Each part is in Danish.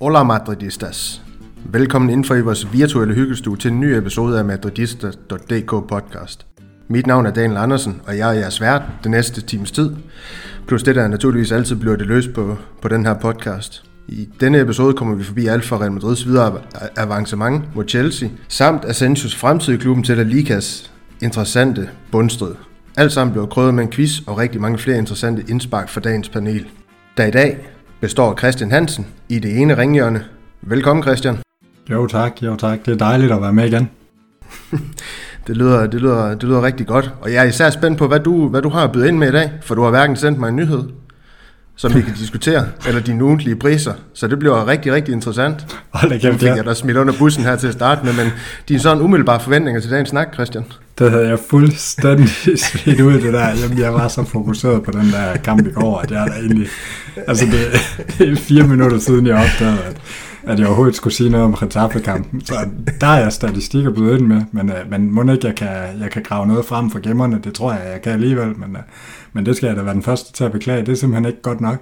Hola Madridistas. Velkommen indenfor i vores virtuelle hyggestue til en ny episode af Madridistas.dk podcast. Mit navn er Daniel Andersen, og jeg er jeres vært den næste times tid. Plus det, der naturligvis altid bliver det løs på, på den her podcast. I denne episode kommer vi forbi alt fra Real Madrids videre avancement mod Chelsea, samt Asensios fremtid i klubben til La Ligas interessante bundstrid. Alt sammen blev krydret med en quiz og rigtig mange flere interessante indspark for dagens panel. Der i dag består Christian Hansen i det ene ringhjørne. Velkommen Christian. Jo tak, jo tak. Det er dejligt at være med igen. det, lyder, det, lyder, det lyder rigtig godt. Og jeg er især spændt på, hvad du, hvad du har at byde ind med i dag, for du har hverken sendt mig en nyhed, som vi kan diskutere, eller dine ugentlige priser. Så det bliver rigtig, rigtig interessant. Hold da kæft, fik jeg da smidt under bussen her til at starte med, men dine sådan umiddelbare forventninger til dagens snak, Christian? Det havde jeg fuldstændig smidt ud, det der. Jamen, jeg var så fokuseret på den der kamp i går, at jeg er egentlig... Altså, det, det er fire minutter siden, jeg opdagede, at, at jeg overhovedet skulle sige noget om Getafe-kampen. Så der er jeg statistik at byde ind med, men, øh, men må ikke, jeg kan, jeg kan grave noget frem for gemmerne. Det tror jeg, jeg kan alligevel, men, øh, men det skal jeg da være den første til at beklage. Det er simpelthen ikke godt nok.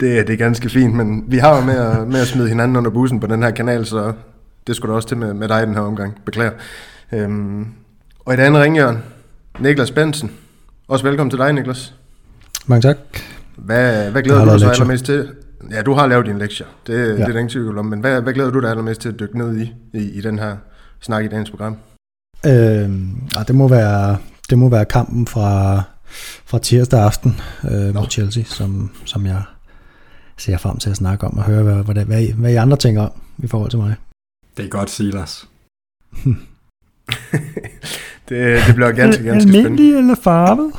det, det er ganske fint, men vi har jo med at, med at smide hinanden under bussen på den her kanal, så det skulle da også til med, med dig den her omgang. Beklager. Øhm, og i det andet ringjørn, Niklas Bensen. Også velkommen til dig, Niklas. Mange tak. Hvad, hvad glæder du dig så allermest til? Ja, du har lavet din lektier. Det, ja. det er der ingen tvivl om. Men hvad, hvad glæder du dig allermest til at dykke ned i, i, i den her snak i dagens program? Øhm, det, må være, det må være kampen fra, fra tirsdag aften øh, mod Chelsea, som, som jeg ser frem til at snakke om og høre, hvad, hvad, hvad, I, hvad I andre tænker om i forhold til mig. Det er godt, Silas. det, det bliver ganske, ganske spændende. Almindelig eller farvet?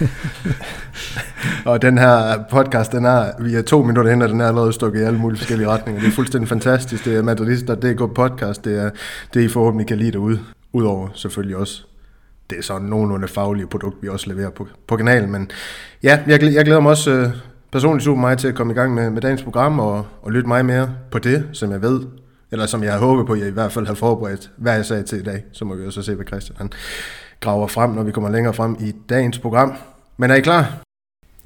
og den her podcast, den er, vi er to minutter hen, og den er allerede stukket i alle mulige forskellige retninger. Det er fuldstændig fantastisk. Det er Madridister, det er god podcast. Det er det, I forhåbentlig kan lide derude. Udover selvfølgelig også det er sådan nogenlunde faglige produkt, vi også leverer på, på kanalen. Men ja, jeg, jeg glæder mig også øh, personligt super meget til at komme i gang med, med dagens program og, og lytte meget mere på det, som jeg ved, eller som jeg har håbet på, at jeg i hvert fald har forberedt, hvad jeg sagde til i dag. Så må vi også se, hvad Christian han graver frem, når vi kommer længere frem i dagens program. Men er I klar?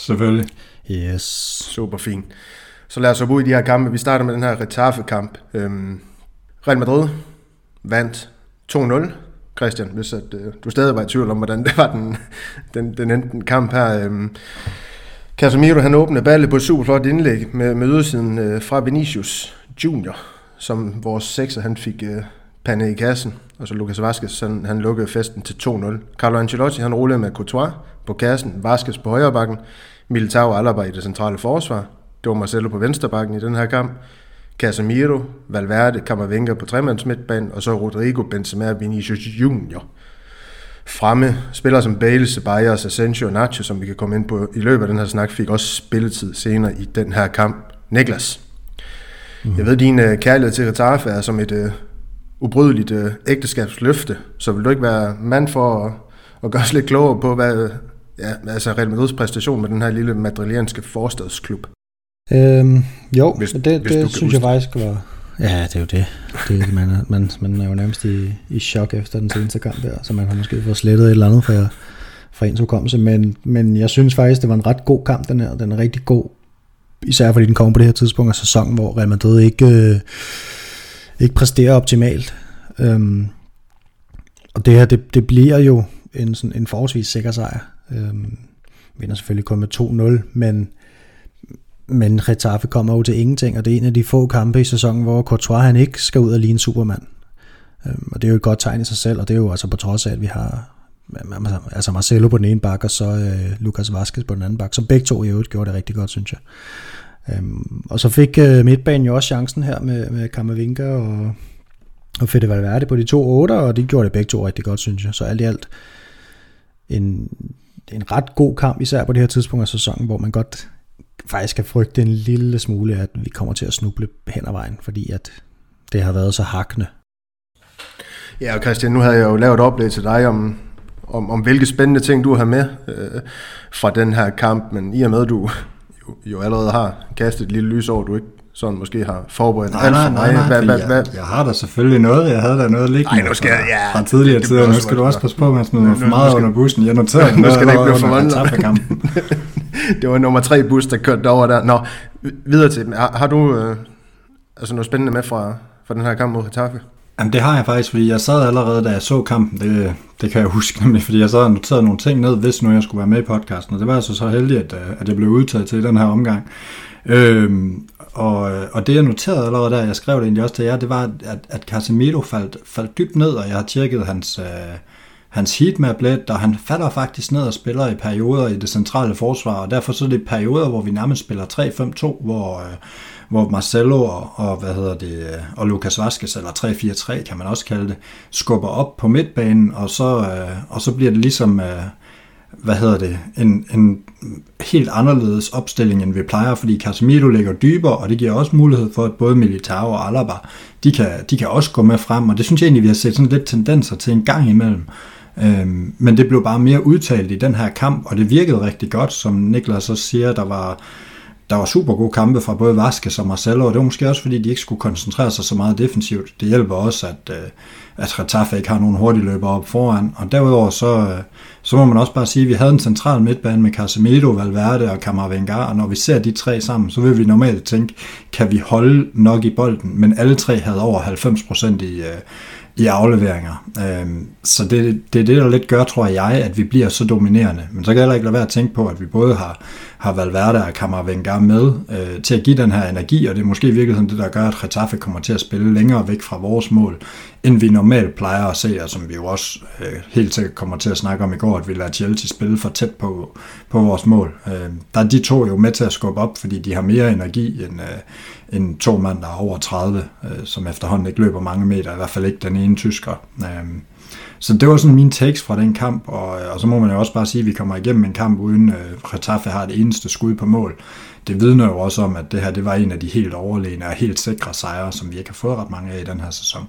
Selvfølgelig. Yes. Super fint. Så lad os hoppe ud i de her kampe. Vi starter med den her Retafe-kamp. Øhm, Real Madrid vandt 2-0. Christian, hvis at, øh, du stadig var i tvivl om, hvordan det var den, den, den endte kamp her. Øhm, Casemiro han åbnede balle på et super flot indlæg med, med ydersiden øh, fra Vinicius Junior, som vores sekser han fik øh, pande i kassen, og så Lucas Vazquez han, han lukkede festen til 2-0. Carlo Ancelotti han rullede med Courtois på kassen, Vazquez på højre bakken, Militao Alaba i det centrale forsvar, det var Marcelo på venstre bakken i den her kamp, Casemiro, Valverde, Camavinga på tremands midtbanen, og så Rodrigo, Benzema og Vinicius Junior. Fremme spillere som Bale, Ceballos, Asensio og Nacho, som vi kan komme ind på i løbet af den her snak, fik også spilletid senere i den her kamp. Niklas, mm. jeg ved, din uh, kærlighed til Getafe er som et uh, ubrydeligt uh, ægteskabsløfte, så vil du ikke være mand for at, at gøre os lidt klogere på, hvad ja, altså Real Madrids præstation med den her lille madrilianske forstadsklub? Øhm, jo, hvis, det, det, det synes jeg faktisk var... Ja, det er jo det. det man, man, man er jo nærmest i, i chok efter den seneste kamp der, så man har måske fået slettet et eller andet fra, fra ens hukommelse. Men, men jeg synes faktisk, det var en ret god kamp, den her. Den er rigtig god, især fordi den kommer på det her tidspunkt af sæsonen, hvor Real Madrid ikke, øh, ikke præsterer optimalt. Øhm, og det her, det, det bliver jo en, sådan, en forholdsvis sikker sejr. Øhm, vinder selvfølgelig kun med 2-0, men men Retaffe kommer jo til ingenting, og det er en af de få kampe i sæsonen, hvor Courtois han ikke skal ud og ligne Superman. Øhm, og det er jo et godt tegn i sig selv, og det er jo altså på trods af, at vi har altså, altså Marcelo på den ene bakke, og så øh, Lucas Vaskes på den anden bakke, som begge to i øvrigt gjorde det rigtig godt, synes jeg. Øhm, og så fik øh, midtbanen jo også chancen her med, med Kammervinga og, og Fede Valverde på de to otter, og de gjorde det begge to rigtig godt, synes jeg. Så alt i alt en, en ret god kamp, især på det her tidspunkt af sæsonen, hvor man godt faktisk kan frygte en lille smule, at vi kommer til at snuble hen ad vejen, fordi at det har været så hakne. Ja, og Christian, nu havde jeg jo lavet et oplæg til dig om, om, om hvilke spændende ting du har med øh, fra den her kamp, men i og med, at du jo, jo allerede har kastet et lille lys over, du ikke sådan måske har forberedt nej, nej. Nej, nej, hvad, hvad, jeg, har da selvfølgelig noget. Jeg havde da noget liggende nej, nu skal jeg, ja, fra tidligere tider. Nu skal du også passe på, med at smide for meget under bussen. Jeg noterede nu skal det ikke blive for det var nummer tre bus, der kørte over der. Nå, videre til Har, har du øh, altså noget spændende med fra, fra den her kamp mod Getafe? Jamen det har jeg faktisk, fordi jeg sad allerede, da jeg så kampen, det, det kan jeg huske nemlig, fordi jeg sad og noterede nogle ting ned, hvis nu jeg skulle være med i podcasten, og det var altså så heldig, at, øh, at jeg blev udtaget til den her omgang. Øhm, og, øh, og det jeg noterede allerede der, jeg skrev det egentlig også til jer, det var, at, at Casemiro faldt, faldt dybt ned, og jeg har tjekket hans, øh, hans heatmap lidt, og han falder faktisk ned og spiller i perioder i det centrale forsvar, og derfor så er det perioder, hvor vi nærmest spiller 3-5-2, hvor, øh, hvor Marcelo og, og, hvad hedder det, og Lucas Vazquez, eller 3-4-3 kan man også kalde det, skubber op på midtbanen, og så, øh, og så bliver det ligesom, øh, hvad hedder det, en, en helt anderledes opstilling, end vi plejer, fordi Casemiro ligger dybere, og det giver også mulighed for, at både Militao og Alaba, de kan, de kan også gå med frem, og det synes jeg egentlig, vi har set sådan lidt tendenser til en gang imellem. Øhm, men det blev bare mere udtalt i den her kamp, og det virkede rigtig godt, som Niklas også siger, der var der var super gode kampe fra både Vaskes og Marcelo, og det var måske også, fordi de ikke skulle koncentrere sig så meget defensivt. Det hjælper også, at, øh, at Retaffe ikke har nogen hurtige løber op foran. Og derudover så, øh, så må man også bare sige, at vi havde en central midtbane med Casemiro, Valverde og Camavinga, og når vi ser de tre sammen, så vil vi normalt tænke, kan vi holde nok i bolden? Men alle tre havde over 90% i, øh, i afleveringer. Øhm, så det, det er det, der lidt gør, tror jeg, at vi bliver så dominerende. Men så kan jeg heller ikke lade være at tænke på, at vi både har, har Valverde og Kammervenga med øh, til at give den her energi, og det er måske i virkeligheden det, der gør, at Retaffe kommer til at spille længere væk fra vores mål, end vi normalt plejer at se, og som vi jo også øh, helt sikkert kommer til at snakke om i går, at vi lader Chelsea spille for tæt på, på vores mål. Øh, der er de to jo med til at skubbe op, fordi de har mere energi end, øh, end to mand, der er over 30, øh, som efterhånden ikke løber mange meter, i hvert fald ikke den ene tysker. Øh, så det var sådan mine takes fra den kamp, og, øh, og så må man jo også bare sige, at vi kommer igennem en kamp uden øh, Getafe har det eneste skud på mål. Det vidner jo også om, at det her det var en af de helt overlegne og helt sikre sejre, som vi ikke har fået ret mange af i den her sæson.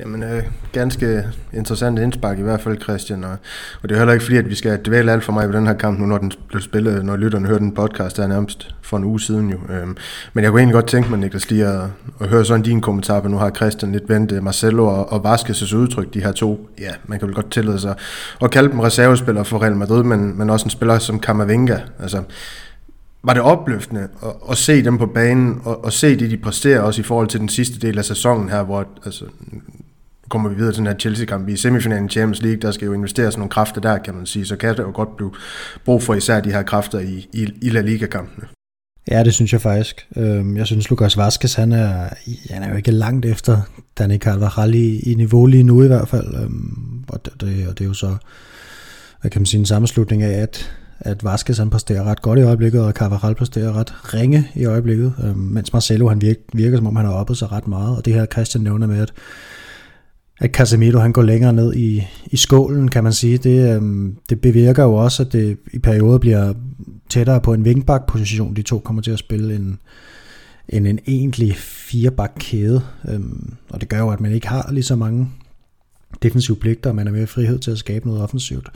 Jamen, øh, ganske interessant indspark i hvert fald, Christian. Og, og det er heller ikke fordi, at vi skal dvæle alt for meget på den her kamp nu, når den blev spillet, når lytterne hørte den podcast, der er nærmest for en uge siden jo. Øhm, men jeg kunne egentlig godt tænke mig, Niklas, lige at, at høre sådan din kommentar, for nu har Christian lidt vendt øh, Marcelo og, og Vasquez' udtryk, de her to, ja, man kan vel godt tillade sig at kalde dem reservespillere for Real Madrid, men, men også en spiller som Camavinga. Altså, var det opløftende at, at se dem på banen, og, og se det, de præsterer også i forhold til den sidste del af sæsonen her, hvor altså, kommer vi videre til den her Chelsea-kamp i semifinalen i Champions League, der skal jo investeres nogle kræfter der, kan man sige, så kan der jo godt blive brug for især de her kræfter i, i, i La Liga-kampene. Ja, det synes jeg faktisk. Øhm, jeg synes, Lukas Vazquez, han er, han er jo ikke langt efter Dani Carvajal i, i niveau lige nu i hvert fald. Øhm, og det, og det er jo så, hvad kan man sige, en sammenslutning af, at, at Vazquez han præsterer ret godt i øjeblikket, og Carvajal præsterer ret ringe i øjeblikket, øhm, mens Marcelo han virker, virker som om han har oppet sig ret meget, og det her Christian nævner med, at at Casemiro han går længere ned i, i skålen, kan man sige. Det, øhm, det bevirker jo også, at det i perioder bliver tættere på en vingbak-position. De to kommer til at spille en, en, en egentlig firebak-kæde, øhm, og det gør jo, at man ikke har lige så mange defensive pligter, og man er mere frihed til at skabe noget offensivt.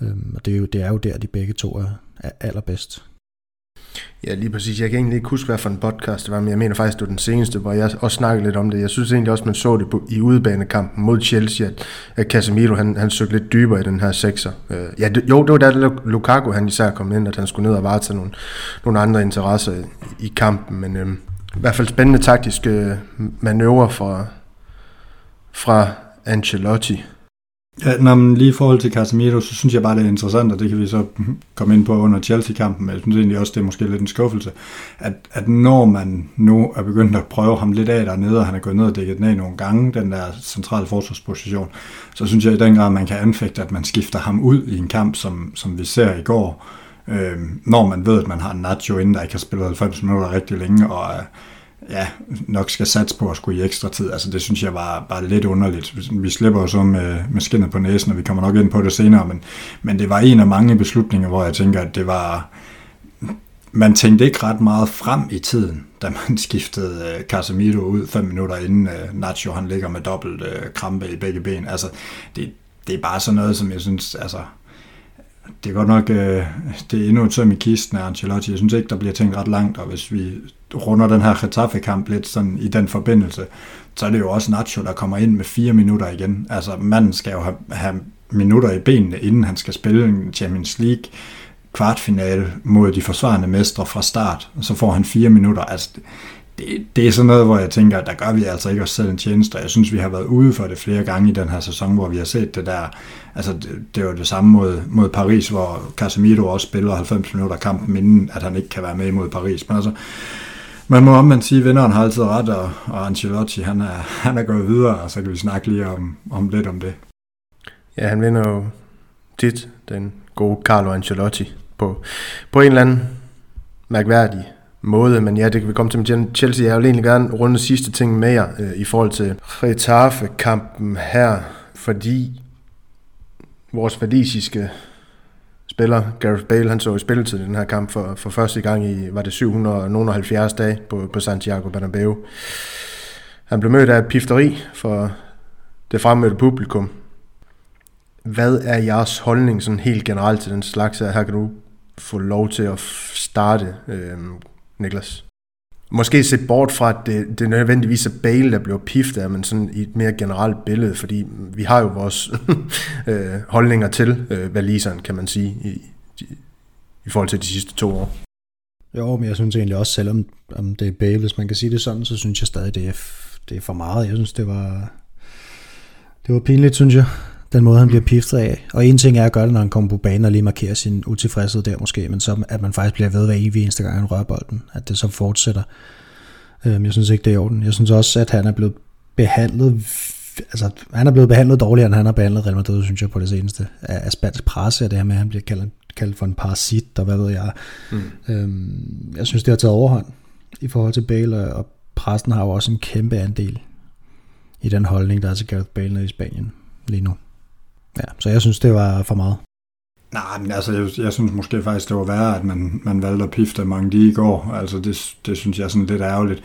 Øhm, og det er, jo, det er jo der, de begge to er, er allerbedst. Ja, lige præcis. Jeg kan egentlig ikke huske, hvad for en podcast det var, men jeg mener faktisk, det var den seneste, hvor jeg også snakkede lidt om det. Jeg synes egentlig også, man så det på, i udebanekampen mod Chelsea, at, at Casemiro han, han søgte lidt dybere i den her sekser. Øh, ja, det, jo, det var da Lukaku han især kom ind, at han skulle ned og varetage nogle, nogle andre interesser i, i kampen, men øh, i hvert fald spændende taktiske øh, manøvrer fra, fra Ancelotti. Ja, når man lige i forhold til Casemiro, så synes jeg bare, det er interessant, og det kan vi så komme ind på under Chelsea-kampen, men jeg synes egentlig også, det er måske lidt en skuffelse, at, at når man nu er begyndt at prøve ham lidt af dernede, og han er gået ned og dækket ned nogle gange, den der centrale forsvarsposition, så synes jeg i den grad, man kan anfægte, at man skifter ham ud i en kamp, som, som vi ser i går, øh, når man ved, at man har Nacho inden, der ikke har spillet 90 minutter rigtig længe, og øh, ja, nok skal satse på at skulle i ekstra tid. Altså det synes jeg var var lidt underligt. Vi slipper jo så med, med skinnet på næsen, og vi kommer nok ind på det senere, men, men det var en af mange beslutninger, hvor jeg tænker, at det var... Man tænkte ikke ret meget frem i tiden, da man skiftede øh, Casemiro ud fem minutter inden øh, Nacho han ligger med dobbelt øh, krampe i begge ben. Altså, det, det er bare sådan noget, som jeg synes, altså, det er godt nok, øh, det er endnu et søm i kisten af Ancelotti. Jeg synes ikke, der bliver tænkt ret langt, og hvis vi runder den her Getafe-kamp lidt sådan i den forbindelse, så er det jo også Nacho, der kommer ind med fire minutter igen. Altså, manden skal jo have, have minutter i benene, inden han skal spille en Champions League kvartfinale mod de forsvarende mestre fra start, og så får han fire minutter. Altså, det, det er sådan noget, hvor jeg tænker, der gør vi altså ikke os selv en tjeneste. Jeg synes, vi har været ude for det flere gange i den her sæson, hvor vi har set det der. Altså, det, det var det samme mod, mod Paris, hvor Casemiro også spiller 90 minutter kampen, inden at han ikke kan være med imod Paris. Men altså, man må omvendt sige, at vinderen har altid ret, og, og Ancelotti, han er, han er gået videre, og så kan vi snakke lige om, om lidt om det. Ja, han vinder jo tit, den gode Carlo Ancelotti, på, på en eller anden mærkværdig måde, men ja, det kan vi komme til med Chelsea. Jeg vil egentlig gerne runde sidste ting med jer øh, i forhold til Retafe-kampen her, fordi vores valisiske spiller, Gareth Bale, han så i spilletid i den her kamp for, for første gang i, var det 770 dage på, på Santiago Bernabeu. Han blev mødt af pifteri for det fremmødte publikum. Hvad er jeres holdning sådan helt generelt til den slags her? Her kan du få lov til at starte, øh, Niklas. Måske se bort fra, at det, det nødvendigvis er Bale, der bliver piftet men sådan i et mere generelt billede, fordi vi har jo vores øh, holdninger til øh, valiseren, kan man sige, i, i forhold til de sidste to år. Jo, men jeg synes egentlig også, selvom om det er Bale, hvis man kan sige det sådan, så synes jeg stadig, det er, det er for meget. Jeg synes, det var, det var pinligt, synes jeg den måde, han bliver piftet af. Og en ting er at gøre det, når han kommer på banen og lige markerer sin utilfredshed der måske, men så at man faktisk bliver ved hver evig eneste gang, han rører bolden, at det så fortsætter. Øhm, jeg synes ikke, det er i orden. Jeg synes også, at han er blevet behandlet altså, han er blevet behandlet dårligere, end han har behandlet Real Madrid, synes jeg, på det seneste. Af, af spansk presse, og det her med, at han bliver kaldt, kaldt for en parasit, og hvad ved jeg. Mm. Øhm, jeg synes, det har taget overhånd i forhold til Bale, og pressen har jo også en kæmpe andel i den holdning, der er til Gareth Bale nede i Spanien lige nu. Ja, så jeg synes, det var for meget. Nej, men altså, jeg, jeg synes måske faktisk, det var værre, at man, man valgte at pifte mange de i går. Altså, det, det synes jeg er sådan lidt ærgerligt.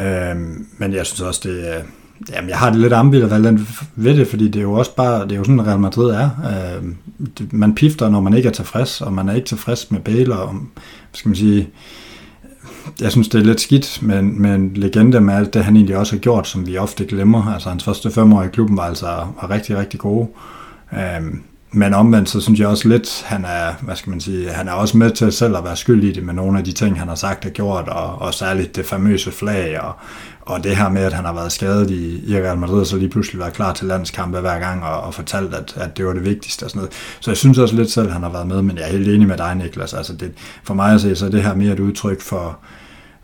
Øhm, men jeg synes også, det er... Jamen, jeg har det lidt ambivalent ved det, fordi det er jo også bare, det er jo sådan, Real Madrid er. Øhm, det, man pifter, når man ikke er tilfreds, og man er ikke tilfreds med Bale, og skal man sige, jeg synes, det er lidt skidt, men, men legende med alt det, han egentlig også har gjort, som vi ofte glemmer. Altså, hans første fem år i klubben var altså var rigtig, rigtig gode. Øhm, men omvendt, så synes jeg også lidt, han er, hvad skal man sige, han er også med til selv at være skyldig i det med nogle af de ting, han har sagt og gjort, og, og særligt det famøse flag, og, og det her med, at han har været skadet i, i Real Madrid, så lige pludselig været klar til landskampe hver gang, og, og fortalt, at, at det var det vigtigste og sådan noget. Så jeg synes også lidt selv, at han har været med, men jeg er helt enig med dig, Niklas. Altså det, for mig at se, så er det her mere et udtryk for,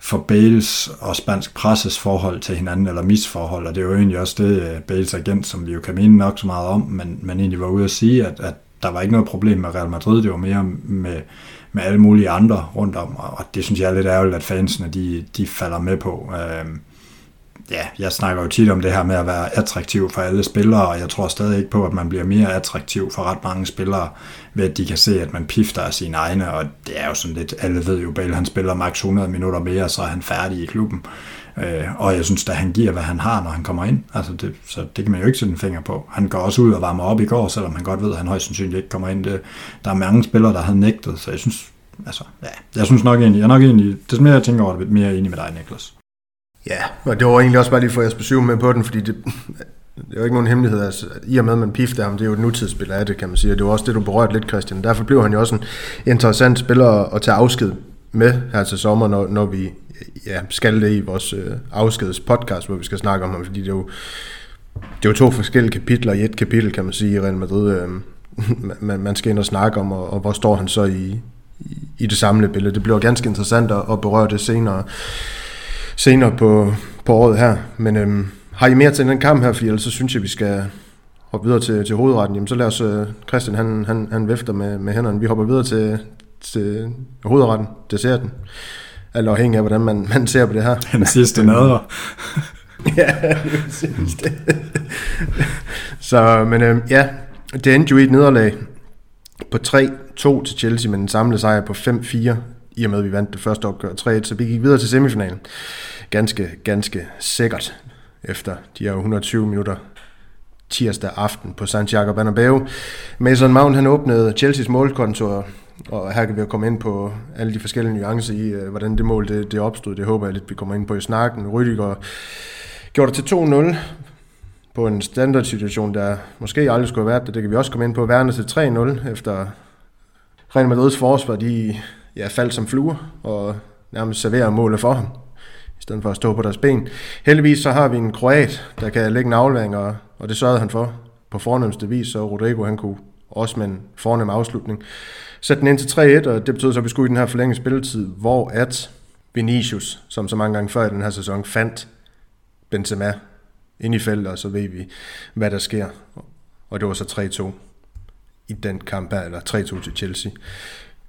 for Bales og spansk presses forhold til hinanden, eller misforhold, og det er jo egentlig også det, øh, Bales agent, som vi jo kan mene nok så meget om, men man egentlig var ude at sige, at, at der var ikke noget problem med Real Madrid, det var mere med, med alle mulige andre rundt om, og det synes jeg er lidt ærgerligt, at fansene de, de falder med på. Øhm, ja, jeg snakker jo tit om det her med at være attraktiv for alle spillere, og jeg tror stadig ikke på, at man bliver mere attraktiv for ret mange spillere, ved at de kan se, at man pifter af sine egne, og det er jo sådan lidt, alle ved jo, Bale han spiller maks 100 minutter mere, så er han færdig i klubben. Øh, og jeg synes at han giver, hvad han har, når han kommer ind. Altså det, så det kan man jo ikke sætte en finger på. Han går også ud og varmer op i går, selvom han godt ved, at han højst sandsynligt ikke kommer ind. Det, der er mange spillere, der har nægtet, så jeg synes, altså, ja, jeg synes nok egentlig, jeg er nok egentlig, det mere jeg tænker over det, mere enig med dig, Niklas. Ja, og det var egentlig også bare lige for at jeg med på den, fordi det, det er jo ikke nogen hemmelighed, altså, i og med, at man pifter ham, det er jo et nutidsspiller af det, kan man sige, og det var også det, du berørte lidt, Christian. Derfor blev han jo også en interessant spiller at tage afsked med her til sommer, når, når vi ja, skal det i vores øh, afskeds podcast, hvor vi skal snakke om ham, fordi det er jo, det er jo to forskellige kapitler i et kapitel, kan man sige, i Real Madrid. Øh, man, man skal ind og snakke om, og, og hvor står han så i, i, i det samlede billede. Det bliver ganske interessant at, at berøre det senere senere på, på året her. Men øhm, har I mere til den kamp her, fordi ellers så synes jeg, vi skal hoppe videre til, til hovedretten. Jamen så lad os, øh, Christian han, han, han væfter med, med hænderne. Vi hopper videre til, til hovedretten, desserten. Alt afhængig af, hvordan man, man ser på det her. Den sidste nadver. ja, det det. Så, men øhm, ja, det endte jo i et nederlag på 3-2 til Chelsea, men en samlet sejr på 5-4 i og med, at vi vandt det første opgør 3 så vi gik videre til semifinalen. Ganske, ganske sikkert efter de her 120 minutter tirsdag aften på Santiago Bernabeu. Mason Mount han åbnede Chelseas målkontor, og her kan vi jo komme ind på alle de forskellige nuancer i, øh, hvordan det mål det, det opstod. Det håber jeg lidt, vi kommer ind på i snakken. Rydiger gjorde det til 2-0 på en standardsituation, der måske aldrig skulle have været det. Det kan vi også komme ind på. Værende til 3-0 efter Real Madrids forsvar, de ja, faldt som fluer og nærmest serverer målet for ham i stedet for at stå på deres ben. Heldigvis så har vi en kroat, der kan lægge en aflevering, og, og det sørgede han for på fornemmeste vis, så Rodrigo han kunne også med en fornem afslutning sætte den ind til 3-1, og det betød så, at vi skulle i den her forlængede spilletid, hvor at Vinicius, som så mange gange før i den her sæson, fandt Benzema ind i feltet, og så ved vi, hvad der sker. Og det var så 3-2 i den kamp her, eller 3-2 til Chelsea.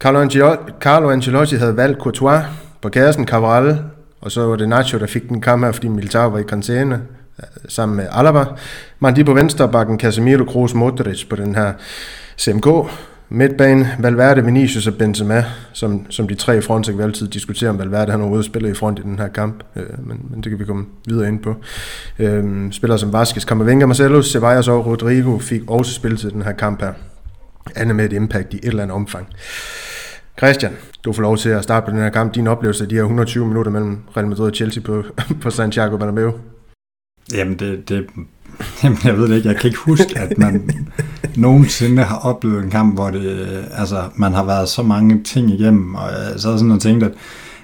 Carlo Ancelotti havde valgt Courtois på kassen, Cabral, og så var det Nacho, der fik den kamp her, fordi Militao var i karantæne øh, sammen med Alaba. Mandi på venstre bakken, Casemiro, Kroos, Modric på den her CMK. Midtbane, Valverde, Vinicius og Benzema, som, som de tre i front, så kan vi altid diskutere, om Valverde han overhovedet spiller i front i den her kamp, øh, men, men det kan vi komme videre ind på. Øh, spillere som Vasquez, Camavinga, Marcelo, Ceballos og Rodrigo fik også spillet til den her kamp her. Andet med et impact i et eller andet omfang. Christian, du får lov til at starte på den her kamp. Din oplevelse af de her 120 minutter mellem Real Madrid og Chelsea på, på Santiago Bernabeu. Jamen, det, det, jamen, jeg ved det ikke. Jeg kan ikke huske, at man nogensinde har oplevet en kamp, hvor det, altså, man har været så mange ting igennem, og så er sådan noget tænkt, at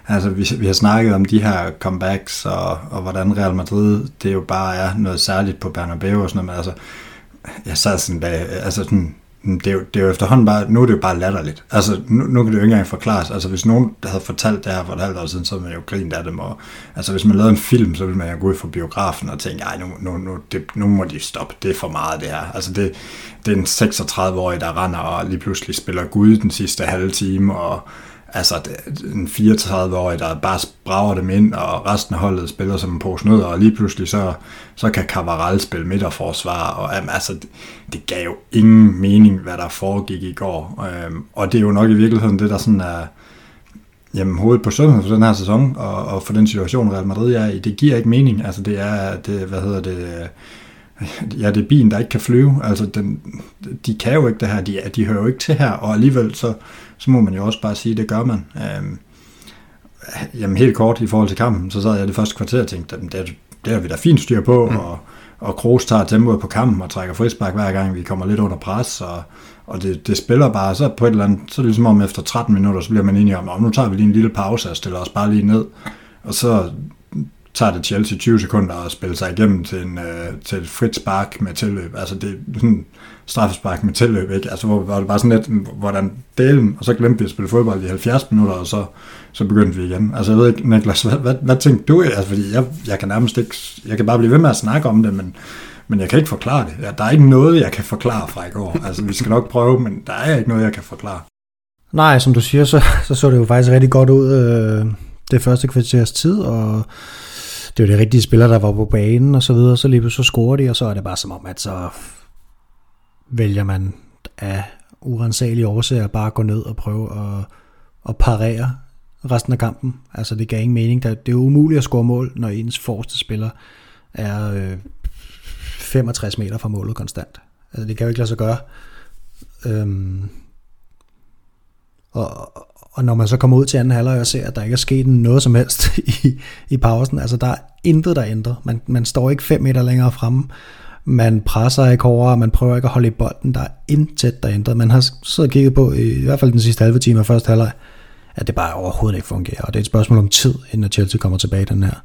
altså, vi, vi har snakket om de her comebacks, og, og hvordan Real Madrid, det jo bare er noget særligt på Bernabeu og sådan noget, men altså, jeg sad sådan bag, altså sådan, Mm, det er, jo, det er jo efterhånden bare, nu er det jo bare latterligt. Altså, nu, nu kan det jo ikke engang forklares. Altså, hvis nogen havde fortalt det her for et halvt år siden, så ville man jo grint af dem. Og, altså, hvis man lavede en film, så ville man jo gå ud fra biografen og tænke, ej, nu, nu, nu, det, nu må de stoppe. Det er for meget, det her. Altså, det, det er en 36-årig, der render og lige pludselig spiller Gud den sidste halve time, og altså en 34-årig, der bare brager dem ind, og resten af holdet spiller som en pose nødder, og lige pludselig så, så kan Cavaral spille midterforsvar, og jamen, altså, det, det gav jo ingen mening, hvad der foregik i går. Øhm, og det er jo nok i virkeligheden det, der sådan er jamen, hovedet på sømmet for den her sæson, og, og for den situation, Real Madrid er i. Det giver ikke mening. Altså, det er, det, hvad hedder det, øh, ja, det er bilen, der ikke kan flyve. Altså, den, de kan jo ikke det her, de, de hører jo ikke til her, og alligevel så, så må man jo også bare sige, det gør man. Øhm, jamen helt kort i forhold til kampen, så sad jeg det første kvarter og tænkte, det, det har vi da fint styr på, mm. og, og Kroos tager tempoet på kampen og trækker frispark hver gang, vi kommer lidt under pres, og, og det, det spiller bare, så på et eller andet, så er det ligesom om efter 13 minutter, så bliver man enig om, nu tager vi lige en lille pause og stiller os bare lige ned, og så tager det Chelsea 20 sekunder at spille sig igennem til, en, øh, til et frit spark med tilløb. Altså det sådan straffespark med tilløb, ikke? Altså hvor, var det bare sådan lidt, hvordan delen, og så glemte vi at spille fodbold i 70 minutter, og så, så begyndte vi igen. Altså jeg ved ikke, Niklas, hvad, hvad, hvad tænkte du? Altså fordi jeg, jeg kan nærmest ikke, jeg kan bare blive ved med at snakke om det, men, men jeg kan ikke forklare det. Der er ikke noget, jeg kan forklare fra i går. Altså vi skal nok prøve, men der er ikke noget, jeg kan forklare. Nej, som du siger, så så, så det jo faktisk rigtig godt ud øh, det første kvarters tid, og det var de rigtige spillere, der var på banen og så videre, så lige så scorer de, og så er det bare som om, at så vælger man af urensagelige årsager bare at gå ned og prøve at, at parere resten af kampen. Altså det gav ingen mening. Det er jo umuligt at score mål, når ens forreste spiller er øh, 65 meter fra målet konstant. Altså det kan jo ikke lade sig gøre. Øhm, og, og når man så kommer ud til anden halvleg og ser, at der ikke er sket noget som helst i, i pausen, altså der er intet, der ændrer. Man, man står ikke 5 meter længere fremme, man presser ikke hårdere, man prøver ikke at holde i bolden, der er intet, der ændret. Man har siddet og kigget på, i hvert fald den sidste halve time af første halvleg, at det bare overhovedet ikke fungerer, og det er et spørgsmål om tid, inden Chelsea kommer tilbage den her.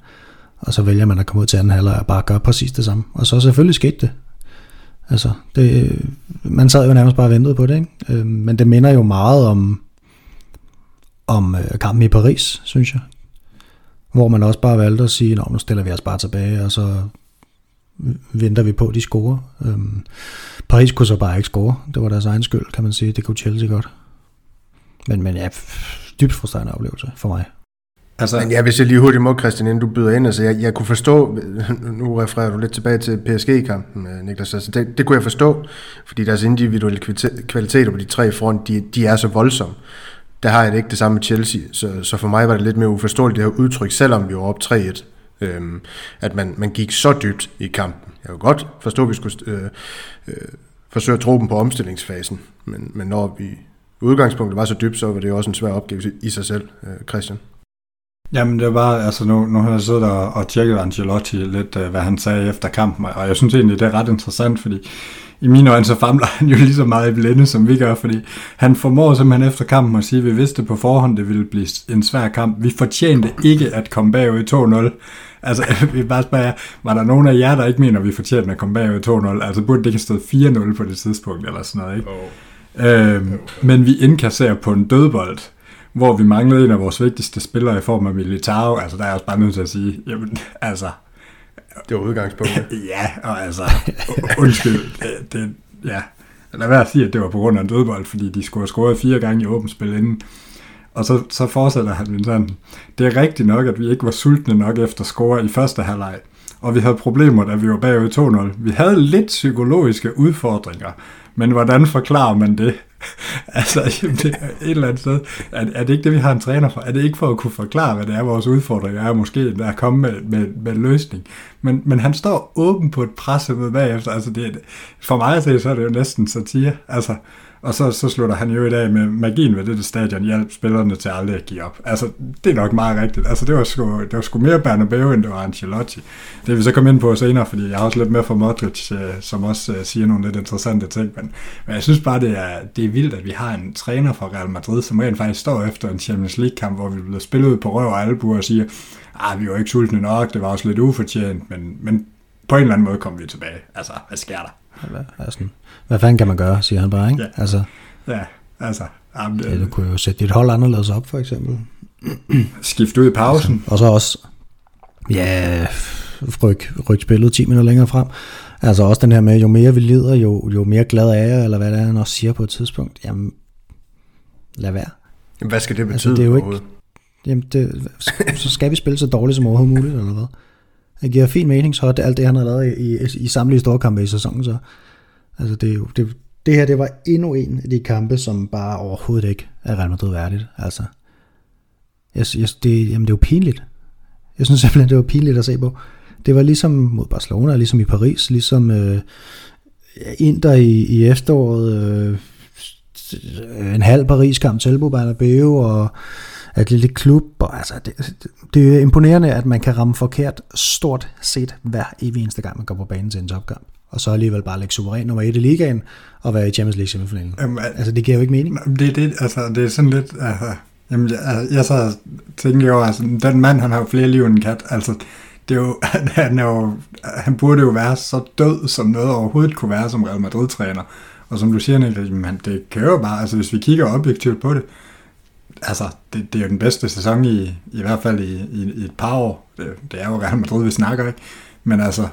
Og så vælger man at komme ud til anden halvleg og bare gøre præcis det samme. Og så selvfølgelig skete det. Altså, det, man sad jo nærmest bare og ventede på det, ikke? Øh, men det minder jo meget om, om øh, kampen i Paris, synes jeg. Hvor man også bare valgte at sige, nu stiller vi os bare tilbage, og så venter vi på, at de scorer. Øhm, Paris kunne så bare ikke score. Det var deres egen skyld, kan man sige. Det kunne Chelsea godt. Men, men ja, dybt frustrerende oplevelse for mig. Altså, men ja, hvis jeg lige hurtigt må, Christian, inden du byder ind, altså jeg, jeg kunne forstå, nu refererer du lidt tilbage til PSG-kampen, øh, Niklas, altså det, det kunne jeg forstå, fordi deres individuelle kvaliteter på de tre front, de, de er så voldsomme der har jeg det ikke det samme med Chelsea, så, så for mig var det lidt mere uforståeligt det her udtryk, selvom vi var op 3-1, øhm, at man, man gik så dybt i kampen Jeg kan godt forstå, at vi skulle øh, øh, forsøge at tro dem på omstillingsfasen, men, men når vi udgangspunktet var så dybt, så var det jo også en svær opgave i sig selv, øh, Christian. Jamen det var altså nu, nu har jeg siddet og, og tjekket Ancelotti lidt, øh, hvad han sagde efter kampen, og jeg synes egentlig, det er ret interessant, fordi i mine øjne, så famler han jo lige så meget i blinde, som vi gør, fordi han formår simpelthen efter kampen at sige, at vi vidste på forhånd, det ville blive en svær kamp. Vi fortjente ikke at komme bagud 2-0. Altså, vi bare spørger var der nogen af jer, der ikke mener, at vi fortjente at komme bagud 2-0? Altså, burde det ikke have stået 4-0 på det tidspunkt, eller sådan noget, ikke? Oh. Øhm, men vi indkasserer på en dødbold, hvor vi manglede en af vores vigtigste spillere i form af Militao. Altså, der er jeg også bare nødt til at sige, jamen, altså, det var udgangspunktet. ja, og altså, undskyld, det, det, ja. Lad være at sige, at det var på grund af en dødbold, fordi de skulle have scoret fire gange i åbent spil inden. Og så, så fortsætter han sådan, det er rigtigt nok, at vi ikke var sultne nok efter score i første halvleg, og vi havde problemer, da vi var bagud 2-0. Vi havde lidt psykologiske udfordringer, men hvordan forklarer man det? altså, det er et eller andet sted. Er, er det ikke det, vi har en træner for? Er det ikke for at kunne forklare, hvad det er, vores udfordring er, måske der er komme med, med, med en løsning? Men, men han står åben på et pressemøde bagefter. Altså, det, for mig at se, så er det jo næsten satire. Altså, og så, så slutter han jo i dag med magien ved det stadion hjælp spillerne til aldrig at give op. Altså, det er nok meget rigtigt. Altså, det var sgu, det var sgu mere Bernabeu, end det var Ancelotti. Det vil vi så komme ind på senere, fordi jeg har også lidt mere for Modric, øh, som også øh, siger nogle lidt interessante ting. Men, men jeg synes bare, det er, det er vildt, at vi har en træner fra Real Madrid, som rent faktisk står efter en Champions League-kamp, hvor vi blev spillet ud på røv og albu og siger, ah, vi var ikke sultne nok, det var også lidt ufortjent, men, men på en eller anden måde kom vi tilbage. Altså, hvad sker der? Hvad, altså, hvad fanden kan man gøre, siger han bare, ikke? Ja. Altså, ja, altså. Jamen, det, ja, du kunne jo sætte dit hold anderledes op, for eksempel. Skifte ud i pausen. Altså, og så også, ja, ryk, ryk spillet 10 minutter længere frem. Altså også den her med, jo mere vi lider, jo, jo mere glad er jeg, eller hvad det er, han også siger på et tidspunkt. Jamen, lad være. Jamen, hvad skal det betyde? Altså, det er jo ikke, jamen, det, så skal vi spille så dårligt som overhovedet muligt, eller hvad? Det giver fin mening, så alt det, han har lavet i, i, i samtlige store kampe i sæsonen, så altså det, er jo, det, det her, det var endnu en af de kampe, som bare overhovedet ikke er Real Madrid værdigt. Altså, jeg, jeg, det, jamen, det er jo pinligt. Jeg synes simpelthen, det var pinligt at se på. Det var ligesom mod Barcelona, ligesom i Paris, ligesom øh, Inter i, i efteråret, øh, en halv Paris-kamp til Bernabeu, og et lille klub. Og, altså, det, det er imponerende, at man kan ramme forkert stort set hver evig eneste gang, man går på banen til en topkamp. Og så alligevel bare lægge suveræn nummer 1 i ligaen og være i Champions League semifinalen. Jamen, altså, det giver jo ikke mening. Det, det, altså, det er sådan lidt... Altså, jamen, jeg, jeg så tænker jo, altså, den mand, han har jo flere liv end en kat. Altså, det er jo, han, er jo, han burde jo være så død, som noget overhovedet kunne være som Real Madrid-træner. Og som du siger, Niklas, man, det kan jo bare, altså hvis vi kigger objektivt på det, altså, det, det er jo den bedste sæson i, i hvert fald i, i, i et par år. Det, det er jo Real Madrid, vi snakker, ikke? Men altså,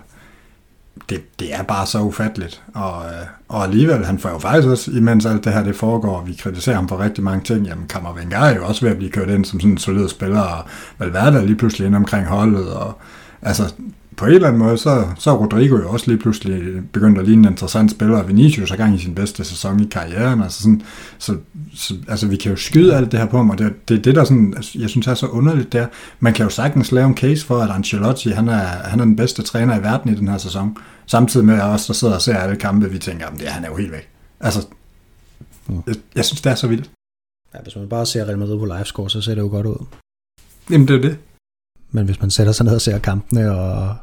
det, det er bare så ufatteligt. Og, øh, og alligevel, han får jo faktisk også, imens alt det her det foregår, og vi kritiserer ham for rigtig mange ting, jamen Kammervenger er jo også ved at blive kørt ind som sådan en solid spiller, og Valverde er lige pludselig ind omkring holdet, og altså, på en eller anden måde, så, så er Rodrigo jo også lige pludselig begyndt at ligne en interessant spiller, og Vinicius er gang i sin bedste sæson i karrieren, altså sådan, så, så altså vi kan jo skyde alt det her på ham, og det, det det, der sådan, altså, jeg synes er så underligt, der. man kan jo sagtens lave en case for, at Ancelotti, han er, han er den bedste træner i verden i den her sæson, samtidig med os, der sidder og ser alle kampe, vi tænker, at han er jo helt væk. Altså, jeg, jeg synes, det er så vildt. Ja, hvis man bare ser Real Madrid på livescore, så ser det jo godt ud. Jamen, det er det. Men hvis man sætter sig ned og ser kampene og,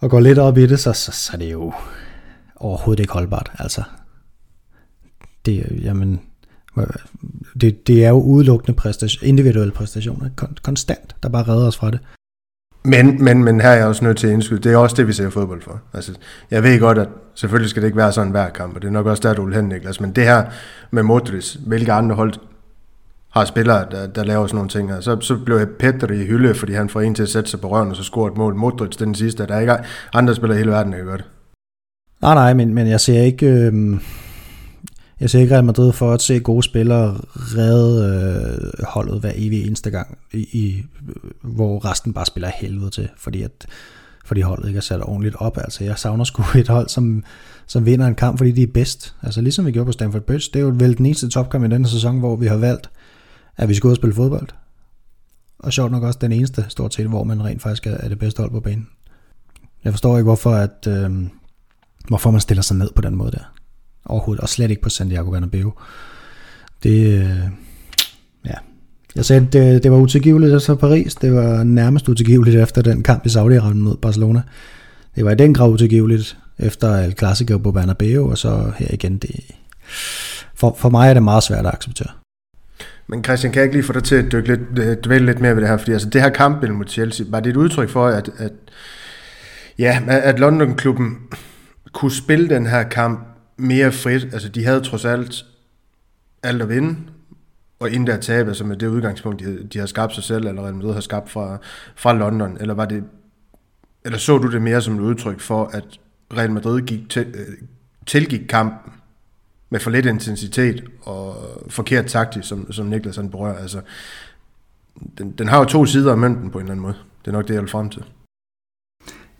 og går lidt op i det, så, så, så er det jo overhovedet ikke holdbart. Altså, det, jamen, øh, det, det er jo udelukkende præstation, individuelle præstationer, konstant, der bare redder os fra det. Men, men, men her er jeg også nødt til at indskyde, det er også det, vi ser fodbold for. Altså, jeg ved godt, at selvfølgelig skal det ikke være sådan hver kamp, og det er nok også der, du vil hen, Niklas. Men det her med Modric, hvilke andre hold har spillere, der, der laver sådan nogle ting. Så, så blev Petter i hylde, fordi han får en til at sætte sig på røven, og så scorer et mål. Modric den sidste, der er ikke andre spillere i hele verden, der kan gøre det. Nej, nej, men, men jeg ser ikke... Øh, jeg ser ikke Real Madrid for at se gode spillere redde øh, holdet hver evig eneste gang, i, i, hvor resten bare spiller helvede til, fordi at fordi holdet ikke er sat ordentligt op. Altså, jeg savner sgu et hold, som, som vinder en kamp, fordi de er bedst. Altså, ligesom vi gjorde på Stanford Bridge, det er jo vel den eneste topkamp i denne sæson, hvor vi har valgt at vi skal ud og spille fodbold. Og sjovt nok også den eneste, stort set, hvor man rent faktisk er det bedste hold på banen. Jeg forstår ikke, hvorfor, at, øh, hvorfor man stiller sig ned på den måde der. Overhovedet, og slet ikke på Santiago Bernabeu. Det, øh, ja. Jeg sagde, at det, det var utilgiveligt efter Paris. Det var nærmest utilgiveligt efter den kamp i Saudi-Arabien mod Barcelona. Det var i den grad utilgiveligt efter El Clasico på Bernabeu, og så her igen, det, for, for mig er det meget svært at acceptere. Men Christian, kan jeg ikke lige få dig til at dykke lidt, øh, dvæle lidt mere ved det her? Fordi altså, det her kamp mod Chelsea, var det et udtryk for, at, at, ja, at London-klubben kunne spille den her kamp mere frit? Altså, de havde trods alt alt at vinde, og inden der tabe, altså med det udgangspunkt, de, de har skabt sig selv, eller Real Madrid har skabt fra, fra London, eller var det, eller så du det mere som et udtryk for, at Real Madrid gik til, øh, tilgik kampen med for lidt intensitet og forkert taktik, som, som Niklas han berører. Altså, den, den har jo to sider af mønten på en eller anden måde. Det er nok det, jeg vil frem til.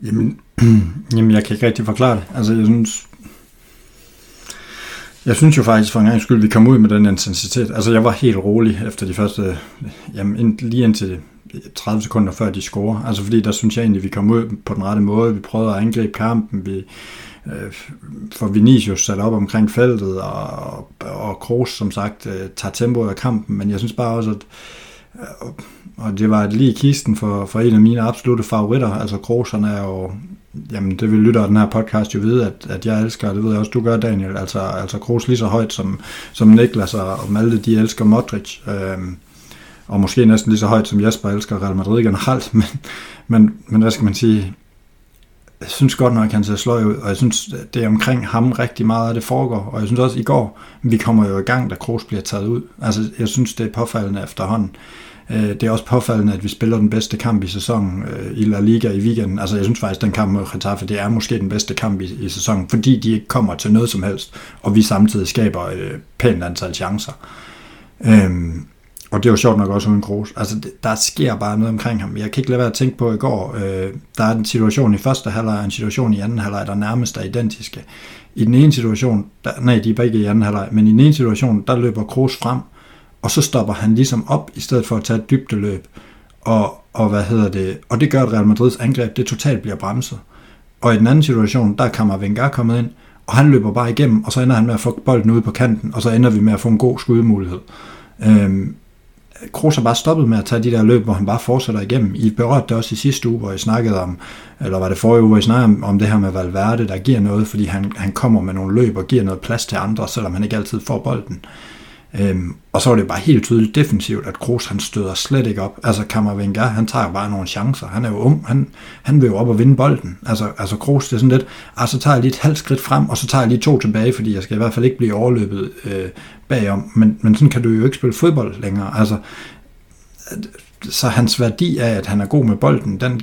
Jamen, jamen, jeg kan ikke rigtig forklare det. Altså, jeg synes, jeg synes jo faktisk for en gang skyld, vi kom ud med den intensitet. Altså, jeg var helt rolig efter de første, jamen, lige indtil 30 sekunder før de scorer. Altså, fordi der synes jeg egentlig, vi kom ud på den rette måde. Vi prøvede at angribe kampen. Vi, øh, for Vinicius sat op omkring feltet, og, og Kroos som sagt øh, tager tempoet af kampen, men jeg synes bare også, at øh, og det var lige kisten for, for en af mine absolute favoritter, altså Kroos, han er jo, jamen det vil lytter af den her podcast jo vide, at, at jeg elsker, det ved jeg også, du gør Daniel, altså, altså Kroos lige så højt som, som Niklas og, og Malte, de elsker Modric, øh, og måske næsten lige så højt som Jesper elsker Real Madrid generelt, men, men, men hvad skal man sige, jeg synes godt nok, at han ser sløj ud, og jeg synes, det er omkring ham rigtig meget, at det foregår. Og jeg synes også, i går, vi kommer jo i gang, da Kroos bliver taget ud. Altså, jeg synes, det er påfaldende efterhånden. Øh, det er også påfaldende, at vi spiller den bedste kamp i sæsonen øh, i La Liga i weekenden. Altså, jeg synes faktisk, at den kamp mod Getafe, det er måske den bedste kamp i, i sæsonen, fordi de ikke kommer til noget som helst, og vi samtidig skaber et pænt antal chancer. Øhm, og det er jo sjovt nok også uden Kroos. Altså, det, der sker bare noget omkring ham. Jeg kan ikke lade være at tænke på i går. Øh, der er en situation i første halvleg og en situation i anden halvleg, der nærmest er identiske. I den ene situation, der, nej, de er begge i anden halvleg, men i den ene situation, der løber Kroos frem, og så stopper han ligesom op, i stedet for at tage et dybdeløb. Og, og hvad hedder det? Og det gør, at Real Madrids angreb, det totalt bliver bremset. Og i den anden situation, der er Kammervengar kommet ind, og han løber bare igennem, og så ender han med at få bolden ude på kanten, og så ender vi med at få en god skudmulighed. Øhm, Kroos har bare stoppet med at tage de der løb, hvor han bare fortsætter igennem. I berørte det også i sidste uge, hvor I snakkede om, eller var det forrige uge, hvor I snakkede om, om det her med Valverde, der giver noget, fordi han, han kommer med nogle løb og giver noget plads til andre, selvom han ikke altid får bolden. Øhm, og så var det bare helt tydeligt defensivt, at Kroos han støder slet ikke op. Altså Kammervenga, han tager bare nogle chancer. Han er jo ung, han, han vil jo op og vinde bolden. Altså, altså Kroos, det er sådan lidt, altså så tager jeg lige et halvt skridt frem, og så tager jeg lige to tilbage, fordi jeg skal i hvert fald ikke blive overløbet øh, bagom. Men, men sådan kan du jo ikke spille fodbold længere. Altså, så hans værdi af, at han er god med bolden, den,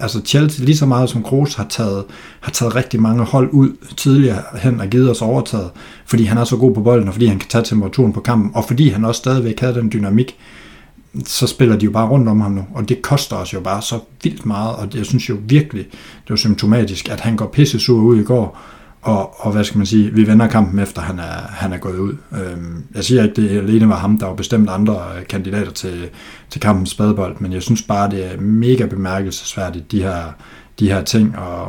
altså Chelsea lige så meget som Kroos har taget, har taget rigtig mange hold ud tidligere hen og givet os overtaget, fordi han er så god på bolden, og fordi han kan tage temperaturen på kampen, og fordi han også stadigvæk havde den dynamik, så spiller de jo bare rundt om ham nu, og det koster os jo bare så vildt meget, og jeg synes jo virkelig, det var symptomatisk, at han går pisse sur ud i går, og, og hvad skal man sige, vi vender kampen efter, han er, han er gået ud. Øhm, jeg siger ikke, det alene var ham, der var bestemt andre øh, kandidater til, til kampens spadebold, men jeg synes bare, det er mega bemærkelsesværdigt, de her, de her ting, og,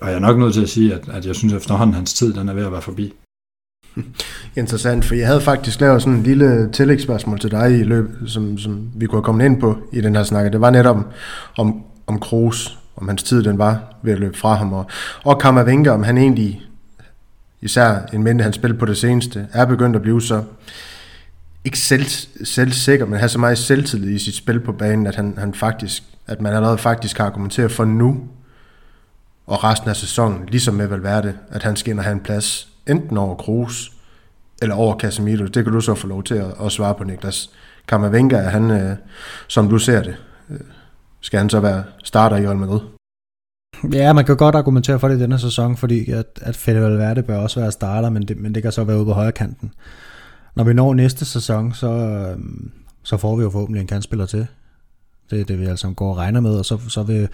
og jeg er nok nødt til at sige, at, at jeg synes efterhånden, hans tid den er ved at være forbi. Interessant, for jeg havde faktisk lavet sådan en lille tillægsspørgsmål til dig i løbet, som, som vi kunne komme ind på i den her snak. Det var netop om, om, om Kroos, om hans tid den var ved at løbe fra ham, og, og Kammervenga, om han egentlig, især en minde han spillede på det seneste, er begyndt at blive så ikke selv, selvsikker, men har så meget selvtillid i sit spil på banen, at han, han faktisk, at man allerede faktisk har argumenteret for nu, og resten af sæsonen, ligesom med Valverde, at han skal ind og have en plads, enten over Kroos, eller over Casemiro. Det kan du så få lov til at, at svare på, Niklas. Kammervenga, er han, øh, som du ser det, skal han så være starter i Real Madrid? Ja, man kan godt argumentere for det i denne sæson, fordi at, at Fede Valverde bør også være starter, men det, men det kan så være ude på højre kanten. Når vi når næste sæson, så, øhm, så får vi jo forhåbentlig en kantspiller til. Det er det, vi altså går og regner med, og så, så vil,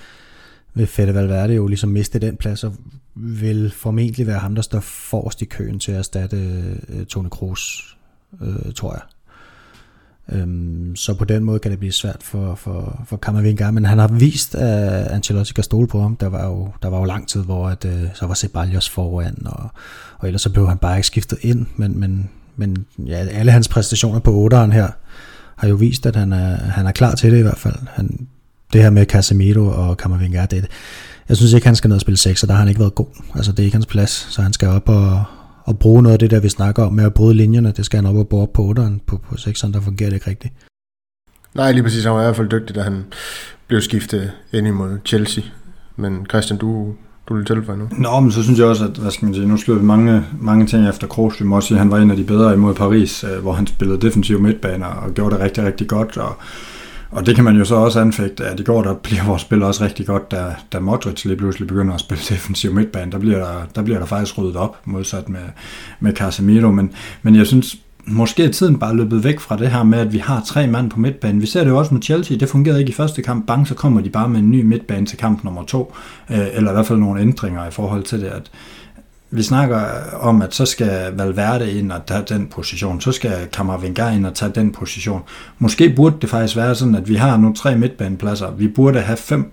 vil Fede Valverde jo ligesom miste den plads, og vil formentlig være ham, der står forrest i køen til at erstatte uh, Toni Kroos, uh, tror jeg. Øhm, så på den måde kan det blive svært for, for, for Kammervinger, men han har vist, at Ancelotti kan stole på ham. Der var jo, der var jo lang tid, hvor at, øh, så var Ceballos foran, og, og ellers så blev han bare ikke skiftet ind, men, men, men ja, alle hans præstationer på 8'eren her har jo vist, at han er, han er klar til det i hvert fald. Han, det her med Casemiro og Kammervinger, det, jeg synes ikke, han skal ned og spille 6, og der har han ikke været god. Altså, det er ikke hans plads, så han skal op og, og bruge noget af det der, vi snakker om med at bryde linjerne. Det skal han op og bore på 8'eren. På, på 6'eren, der fungerer det ikke rigtigt. Nej, lige præcis. Han var i hvert fald dygtig, da han blev skiftet ind imod Chelsea. Men Christian, du, du vil tilføje nu? Nå, men så synes jeg også, at hvad skal man sige, nu slår vi mange, mange ting efter Kroos. Vi må også sige, at han var en af de bedre imod Paris, øh, hvor han spillede defensiv midtbaner og gjorde det rigtig, rigtig godt. Og og det kan man jo så også anfægte, at i går der bliver vores spil også rigtig godt, da, da Modric lige pludselig begynder at spille defensiv midtbane. Der bliver der, der, bliver der faktisk ryddet op, modsat med, med Casemiro. Men, men jeg synes, måske er tiden bare løbet væk fra det her med, at vi har tre mand på midtbanen. Vi ser det jo også med Chelsea. Det fungerede ikke i første kamp. Bang, så kommer de bare med en ny midtbane til kamp nummer to. Øh, eller i hvert fald nogle ændringer i forhold til det, at vi snakker om, at så skal Valverde ind og tage den position, så skal Kammervenga ind og tage den position. Måske burde det faktisk være sådan, at vi har nu tre midtbanepladser. Vi burde have fem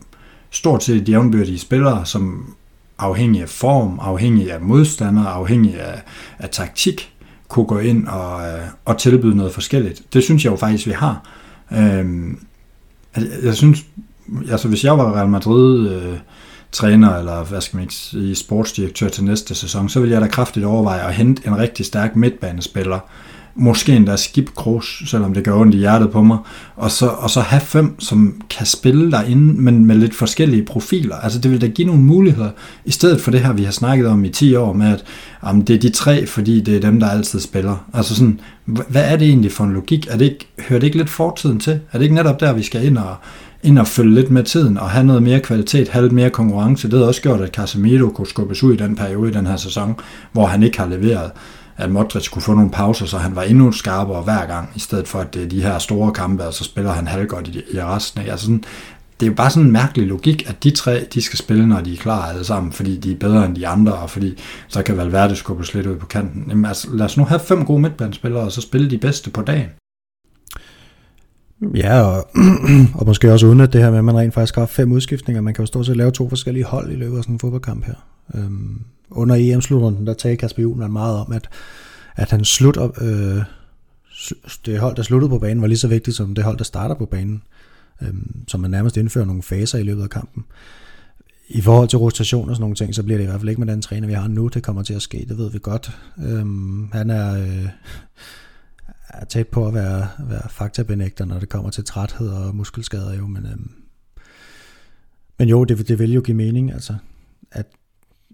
stort set jævnbyrdige spillere, som afhængig af form, afhængig af modstander, afhængig af, af taktik, kunne gå ind og, øh, og tilbyde noget forskelligt. Det synes jeg jo faktisk, vi har. Øhm, altså, jeg synes, altså hvis jeg var Real Madrid øh, træner, eller hvad skal man sige, sportsdirektør til næste sæson, så vil jeg da kraftigt overveje at hente en rigtig stærk midtbanespiller, måske endda Skip Kroos, selvom det gør ondt i hjertet på mig, og så, og så have fem, som kan spille derinde, men med lidt forskellige profiler. Altså det vil da give nogle muligheder, i stedet for det her, vi har snakket om i 10 år, med at jamen, det er de tre, fordi det er dem, der altid spiller. Altså sådan, hvad er det egentlig for en logik? Er det ikke, hører det ikke lidt fortiden til? Er det ikke netop der, vi skal ind og, ind og følge lidt med tiden og have noget mere kvalitet, have lidt mere konkurrence. Det har også gjort, at Casemiro kunne skubbes ud i den periode i den her sæson, hvor han ikke har leveret. At Modric kunne få nogle pauser, så han var endnu skarpere hver gang, i stedet for at det er de her store kampe, og så spiller han halvgodt i, i resten. Af. Altså sådan, det er jo bare sådan en mærkelig logik, at de tre, de skal spille, når de er klar alle sammen, fordi de er bedre end de andre, og fordi så kan Valverde skubbes lidt ud på kanten. Jamen, altså, lad os nu have fem gode midtbanespillere, og så spille de bedste på dagen. Ja, og, og måske også uden at det her med, at man rent faktisk har fem udskiftninger. Man kan jo stort set lave to forskellige hold i løbet af sådan en fodboldkamp her. Øhm, under EM-slutrunden, der tager Kasper Juhl meget om, at, at han slut, øh, det hold, der sluttede på banen, var lige så vigtigt som det hold, der starter på banen. Øhm, så man nærmest indfører nogle faser i løbet af kampen. I forhold til rotation og sådan nogle ting, så bliver det i hvert fald ikke med den træner, vi har nu. Det kommer til at ske, det ved vi godt. Øhm, han er... Øh, er tæt på at være, være faktabenægter, når det kommer til træthed og muskelskader jo, men, øhm, men jo, det, det vil jo give mening, altså, at,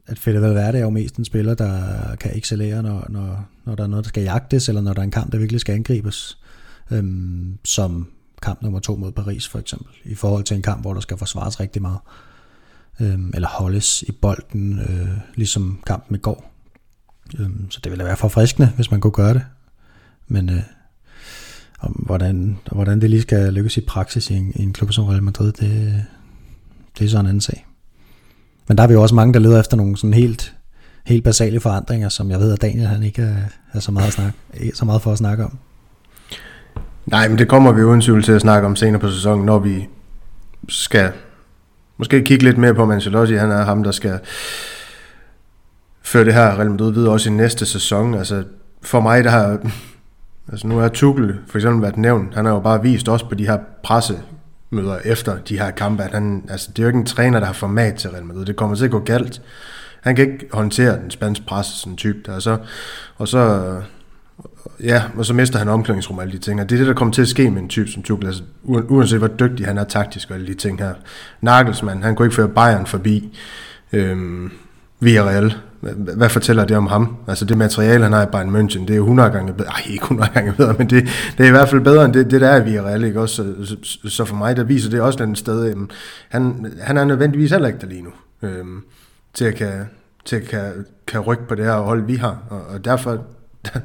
at Fede Valverde er jo mest en spiller, der kan excellere, når, når, når der er noget, der skal jagtes, eller når der er en kamp, der virkelig skal angribes, øhm, som kamp nummer to mod Paris for eksempel, i forhold til en kamp, hvor der skal forsvares rigtig meget, øhm, eller holdes i bolden, øh, ligesom kampen i går. Øhm, så det ville være forfriskende, hvis man kunne gøre det. Men øh, om hvordan, hvordan det lige skal lykkes i praksis i en, i en klub som Real Madrid, det, det er så en anden sag. Men der er vi jo også mange, der leder efter nogle sådan helt, helt basale forandringer, som jeg ved, at Daniel han ikke er, er så, meget at snakke, så meget for at snakke om. Nej, men det kommer vi uden tvivl til at snakke om senere på sæsonen, når vi skal måske kigge lidt mere på Mancelotti. Han er ham, der skal føre det her Real Madrid videre også i næste sæson. Altså, for mig, der har Altså nu er Tuchel for eksempel været nævnt. Han har jo bare vist også på de her pressemøder efter de her kampe, at han, altså, det er jo ikke en træner, der har format til Real Madrid. Det kommer til at gå galt. Han kan ikke håndtere den spanske presse, sådan en type der. Og så, og så, ja, og så mister han omklædningsrum og alle de ting. Og det er det, der kommer til at ske med en type som Tuchel. Altså, uanset hvor dygtig han er taktisk og alle de ting her. Nagelsmann, han kunne ikke føre Bayern forbi. Øhm, Villarreal. Hvad fortæller det om ham? Altså det materiale, han har i Bayern München, det er jo 100 gange bedre. Ej, ikke 100 gange bedre, men det, det er i hvert fald bedre end det, det der er vi Real, ikke? Også, så, så, for mig, der viser det også den sted, jamen, han, han er nødvendigvis heller ikke der lige nu, øhm, til at kan, til at kan, kan rykke på det her hold, vi har. Og, og derfor, der,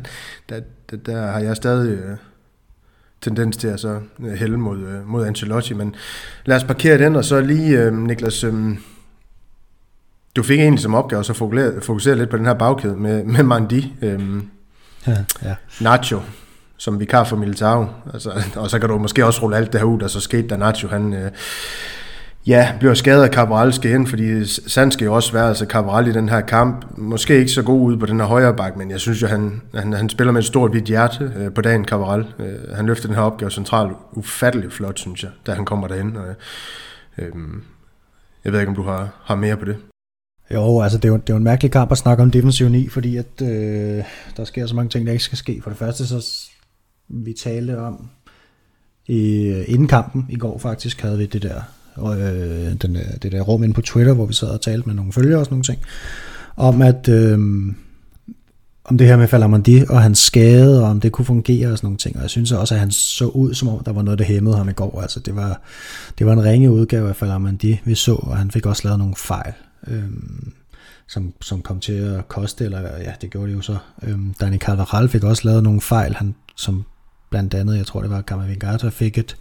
der, der, der har jeg stadig... Øh, tendens til at så øh, hælde mod, øh, mod Ancelotti, men lad os parkere den, og så lige, øh, Niklas, øh, du fik egentlig som opgave at fokusere, fokusere lidt på den her bagkæde med, med Mandi, øhm, ja, ja. Nacho, som vikar for Militao. Altså, og så kan du måske også rulle alt det her ud, der så skete, da Nacho han, øh, ja, bliver skadet af Cabral skal ind, fordi Sand skal jo også være, altså Cabral i den her kamp, måske ikke så god ud på den her højre bak, men jeg synes jo, han, han, han spiller med et stort hvidt hjerte øh, på dagen, Cabral. Øh, han løfter den her opgave centralt ufatteligt flot, synes jeg, da han kommer derhen. Og, øh, jeg ved ikke, om du har, har mere på det. Jo, altså det er jo, det er jo en mærkelig kamp at snakke om defensiv 9, fordi at, øh, der sker så mange ting, der ikke skal ske. For det første, så vi talte om i, øh, inden kampen i går faktisk, havde vi det der, øh, den, øh, det der rum inde på Twitter, hvor vi sad og talte med nogle følgere og sådan nogle ting, om at øh, om det her med Falamondi og hans skade, og om det kunne fungere og sådan nogle ting. Og jeg synes også, at han så ud, som om der var noget, der hæmmede ham i går. Altså det var, det var en ringe udgave af Falamondi, vi så, og han fik også lavet nogle fejl øhm, som, som kom til at koste, eller ja, det gjorde det jo så. Øhm, Dani Carvajal fik også lavet nogle fejl, han, som blandt andet, jeg tror det var Camavinga, fik et,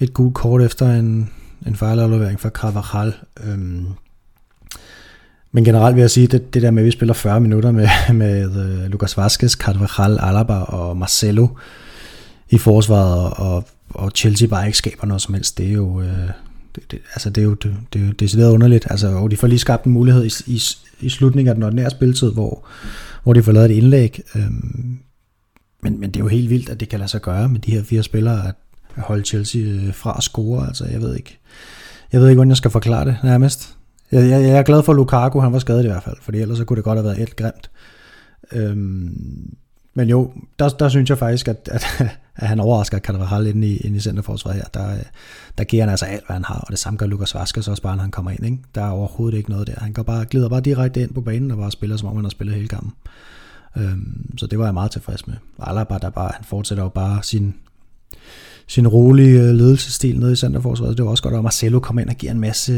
et gult kort efter en, en fejlaflevering fra Carvajal. Øhm, men generelt vil jeg sige, det, det der med, at vi spiller 40 minutter med, med uh, Lucas Vazquez, Carvajal, Alaba og Marcelo i forsvaret, og, og Chelsea bare ikke skaber noget som helst, det er jo, uh, det, det, altså det er jo det, det, det decideret underligt. Altså, og de får lige skabt en mulighed i, i, i slutningen af den ordinære spilletid, hvor, hvor de får lavet et indlæg. Øhm, men, men det er jo helt vildt, at det kan lade sig gøre med de her fire spillere, at, at holde Chelsea øh, fra at score. Altså, jeg ved ikke, jeg ved ikke, hvordan jeg skal forklare det nærmest. Jeg, jeg, jeg er glad for, at Lukaku han var skadet i hvert fald, for ellers så kunne det godt have været helt grimt. Øhm, men jo, der, der synes jeg faktisk, at, at, at han overrasker Carvajal inde i, inde i centerforsvaret her. Der, der giver han altså alt, hvad han har, og det samme gør Lukas Vaskes også bare, når han kommer ind. Ikke? Der er overhovedet ikke noget der. Han går bare, glider bare direkte ind på banen og bare spiller, som om han har spillet hele kampen. Øhm, så det var jeg meget tilfreds med. Alaba, der bare, han fortsætter jo bare sin, sin rolige øh, ledelsesstil nede i centerforsvaret. Det var også godt, at Marcelo kom ind og giver en masse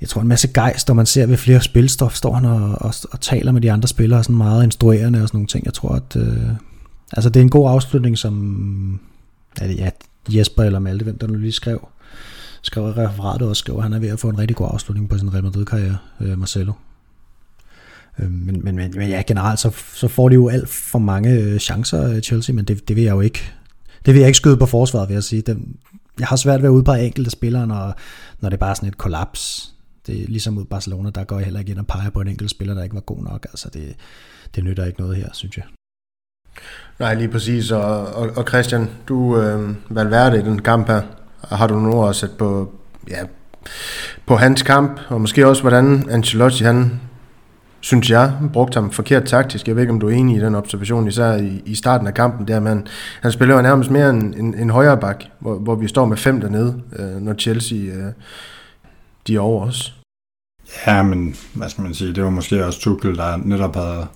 jeg tror en masse gejst, og man ser ved flere spilstof, står han og, og, og taler med de andre spillere, sådan meget instruerende og sådan nogle ting. Jeg tror, at øh, altså det er en god afslutning, som er det, ja, Jesper eller Malte, hvem der nu lige skrev, skrev referatet og skrev, at han er ved at få en rigtig god afslutning på sin Real Madrid-karriere, øh, Marcelo. Øh, men, men, men, men ja, generelt så, så får de jo alt for mange øh, chancer, øh, Chelsea, men det, det vil jeg jo ikke det vil jeg ikke skyde på forsvaret, vil jeg sige. Det, jeg har svært ved at udpege enkelte spillere, når, når det er bare sådan et kollaps. Det er ligesom mod Barcelona, der går jeg heller ikke ind og peger på en enkelt spiller, der ikke var god nok. Altså det, det nytter ikke noget her, synes jeg. Nej, lige præcis. Og, og, og Christian, du øh, Valverde i den kamp her, har du nu også sat på, ja, på hans kamp, og måske også, hvordan Ancelotti, han, synes jeg, brugte ham forkert taktisk. Jeg ved ikke, om du er enig i den observation, især i, i starten af kampen, der man, han spiller jo nærmest mere en, en, en højre bak, hvor, hvor vi står med fem dernede, øh, når Chelsea øh, de er over os. Ja, men hvad skal man sige, det var måske også Tuchel, der netop havde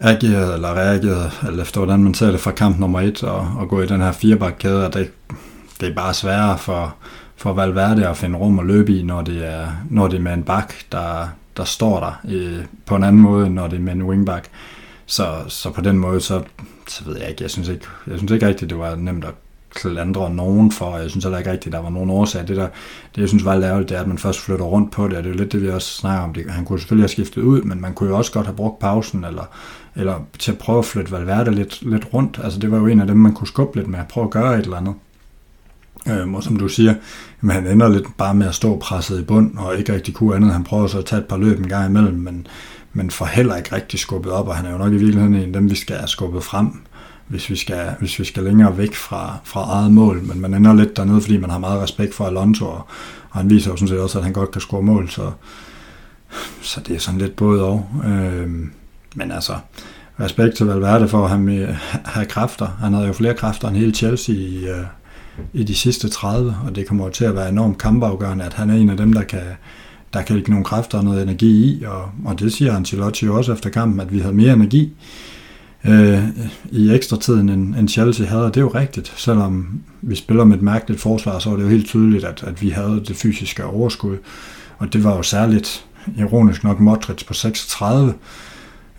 ageret eller reageret, eller efter hvordan man ser det fra kamp nummer et, og, og gå i den her firebakkæde, og det, det er bare sværere for, for Valverde at finde rum at løbe i, når det er, når det er med en bak, der, der står der øh, på en anden måde, når det er med en wingback. Så, så på den måde, så, så ved jeg ikke, jeg synes ikke, jeg synes ikke rigtigt, det var nemt at klandre nogen for, jeg synes heller ikke rigtigt, der var nogen årsag. Det, der, det jeg synes var lavet, det er, at man først flytter rundt på det, og det er jo lidt det, vi også snakker om. Det, han kunne selvfølgelig have skiftet ud, men man kunne jo også godt have brugt pausen, eller, eller til at prøve at flytte Valverde lidt, lidt rundt. Altså det var jo en af dem, man kunne skubbe lidt med, at prøve at gøre et eller andet. Øhm, og som du siger, jamen, han ender lidt bare med at stå presset i bund, og ikke rigtig kunne andet. Han prøver så at tage et par løb en gang imellem, men, men får heller ikke rigtig skubbet op, og han er jo nok i virkeligheden en af dem, vi skal have skubbet frem hvis vi skal, hvis vi skal længere væk fra, fra eget mål, men man ender lidt dernede, fordi man har meget respekt for Alonso, og, og han viser jo sådan set også, at han godt kan score mål, så, så det er sådan lidt både og. Øh, men altså, respekt til Valverde for at have, have kræfter. Han havde jo flere kræfter end hele Chelsea i, øh, i de sidste 30, og det kommer til at være enormt kampafgørende, at han er en af dem, der kan, der kan lægge nogle kræfter og noget energi i, og, og det siger Ancelotti jo også efter kampen, at vi havde mere energi, øh, i ekstra tiden, end, end Chelsea havde, og det er jo rigtigt. Selvom vi spiller med et mærkeligt forsvar, så var det jo helt tydeligt, at, at vi havde det fysiske overskud. Og det var jo særligt, ironisk nok, Modric på 36.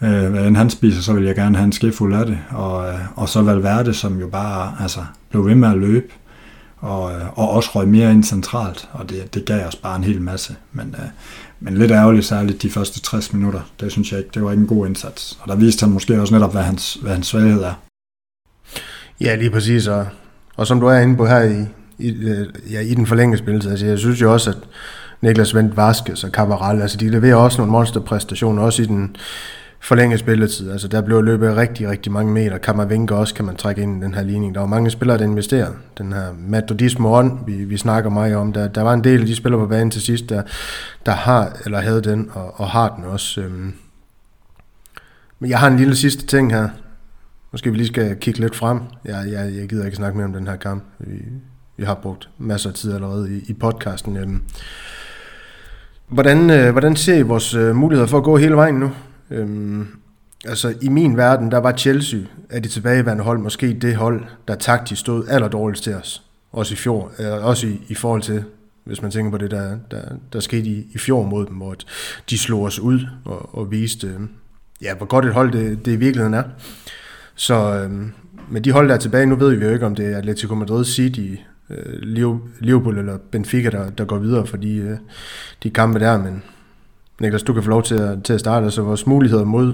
Øh, hvad end han spiser, så vil jeg gerne have en skefuld af det. Og, øh, og så Valverde, som jo bare altså, blev ved med at løbe. og, øh, og også røg mere ind centralt, og det, det gav os bare en hel masse. Men, øh, men lidt ærgerligt særligt de første 60 minutter. Det synes jeg ikke, det var ikke en god indsats. Og der viste han måske også netop, hvad hans, hvad hans svaghed er. Ja, lige præcis. Og, og som du er inde på her i, i, ja, i den forlængede spilletid, altså jeg synes jo også, at Niklas Vendt Vaskes og Cabaral, altså de leverer også nogle monsterpræstationer, også i den forlænge spilletid. Altså der blev løbet rigtig, rigtig mange meter. Kammervinke også kan man trække ind i den her ligning. Der var mange spillere, der investerede. Den her metodisme ånd, vi, vi snakker meget om, der, der var en del af de spillere på banen til sidst, der, der har, eller havde den, og, og har den også. Øhm. Men jeg har en lille sidste ting her. Måske vi lige skal kigge lidt frem. Jeg, jeg, jeg gider ikke snakke mere om den her kamp. Vi, vi har brugt masser af tid allerede i, i podcasten. Øhm. Hvordan, øh, hvordan ser I vores øh, muligheder for at gå hele vejen nu? Øhm, altså i min verden, der var Chelsea af de tilbageværende hold måske det hold, der taktisk stod allerdårligst til os. Også i fjor, øh, også i, i forhold til, hvis man tænker på det, der, der, der skete i, i fjor mod dem, hvor de slog os ud og, og viste, øh, ja, hvor godt et hold det, det i virkeligheden er. Så øh, med de hold, der er tilbage, nu ved vi jo ikke, om det er Atletico Madrid, City, øh, Liverpool eller Benfica, der, der går videre for de, øh, de kampe der, men Niklas, du kan få lov til at, til at starte. Altså vores muligheder mod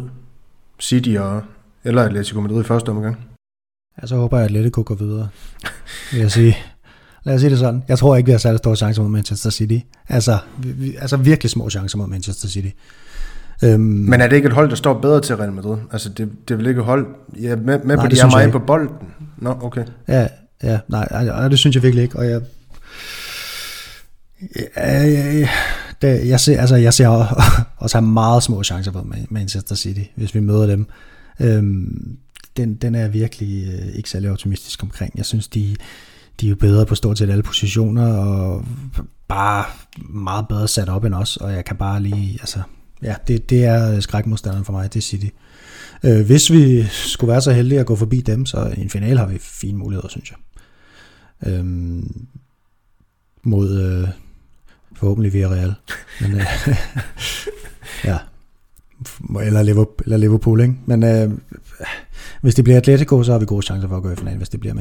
City og, eller Atletico Madrid i første omgang. Ja, så håber jeg, at Atletico går videre, vil jeg sige. Lad os sige det sådan. Jeg tror ikke, vi har særlig store chancer mod Manchester City. Altså, vi, altså virkelig små chancer mod Manchester City. Øhm, Men er det ikke et hold, der står bedre til Real Madrid? Altså, det, det er vel ikke et hold... Jeg er med, med nej, på, de er meget på bolden. Nå, okay. Ja, ja nej, nej, det synes jeg virkelig ikke. Og jeg, Ja, ja, ja. Det, øh, jeg, ser, altså, jeg ser også have meget små chancer for Manchester City, hvis vi møder dem. Øhm, den, den er jeg virkelig øh, ikke særlig optimistisk omkring. Jeg synes, de, de er jo bedre på stort set alle positioner, og bare meget bedre sat op end os, og jeg kan bare lige, altså, ja, det, det er øh, skrækmodstanderen for mig, det er City. Øh, hvis vi skulle være så heldige at gå forbi dem, så i en final har vi fine muligheder, synes jeg. Øhm, mod, øh, Forhåbentlig via Real. Men, øh, ja. Eller Liverpool, eller Liverpool ikke? Men øh, hvis det bliver Atletico, så har vi gode chancer for at gå i finalen. Hvis det bliver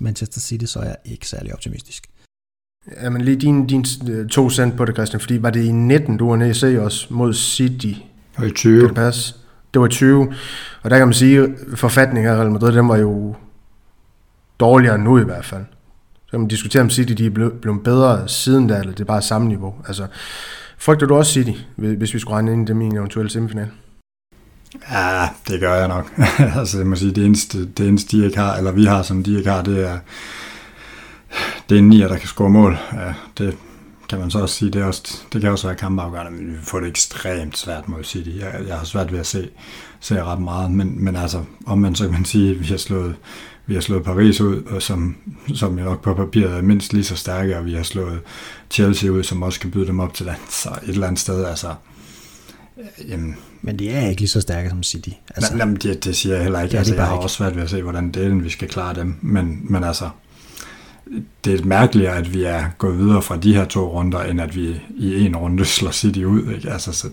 Manchester City, så er jeg ikke særlig optimistisk. Ja, men lige din, din øh, to cent på det, Christian, fordi var det i 19, du var nede i se os mod City? Det var i 20. Kan det passe? Det var i 20. Og der kan man sige, at forfatningen af Real Madrid, den var jo dårligere end nu i hvert fald. Kan man diskutere, om City de er blevet bedre siden da, eller det er bare samme niveau. Altså, frygter du også City, hvis vi skulle regne ind i dem i en eventuel semifinal? Ja, det gør jeg nok. altså, jeg må sige, det eneste, det eneste, de ikke har, eller vi har, som de ikke har, det er, det er en nier, der kan score mål. Ja, det kan man så også sige, det, er også, det kan også være kampafgørende, men vi får det ekstremt svært mod City. Jeg, jeg har svært ved at se, se ret meget, men, men altså, om man så kan man sige, at vi har slået vi har slået Paris ud, og som, som jeg nok på papiret er mindst lige så stærke, og vi har slået Chelsea ud, som også kan byde dem op til land. Så et eller andet sted, altså... Øh, jamen, men de er ikke lige så stærke som City. Altså, jamen, det, det siger jeg heller ikke. Det altså, jeg har ikke. også svært ved at se, hvordan det er, vi skal klare dem. Men, men altså, det er mærkeligt, at vi er gået videre fra de her to runder, end at vi i en runde slår City ud. Ikke? Altså, så,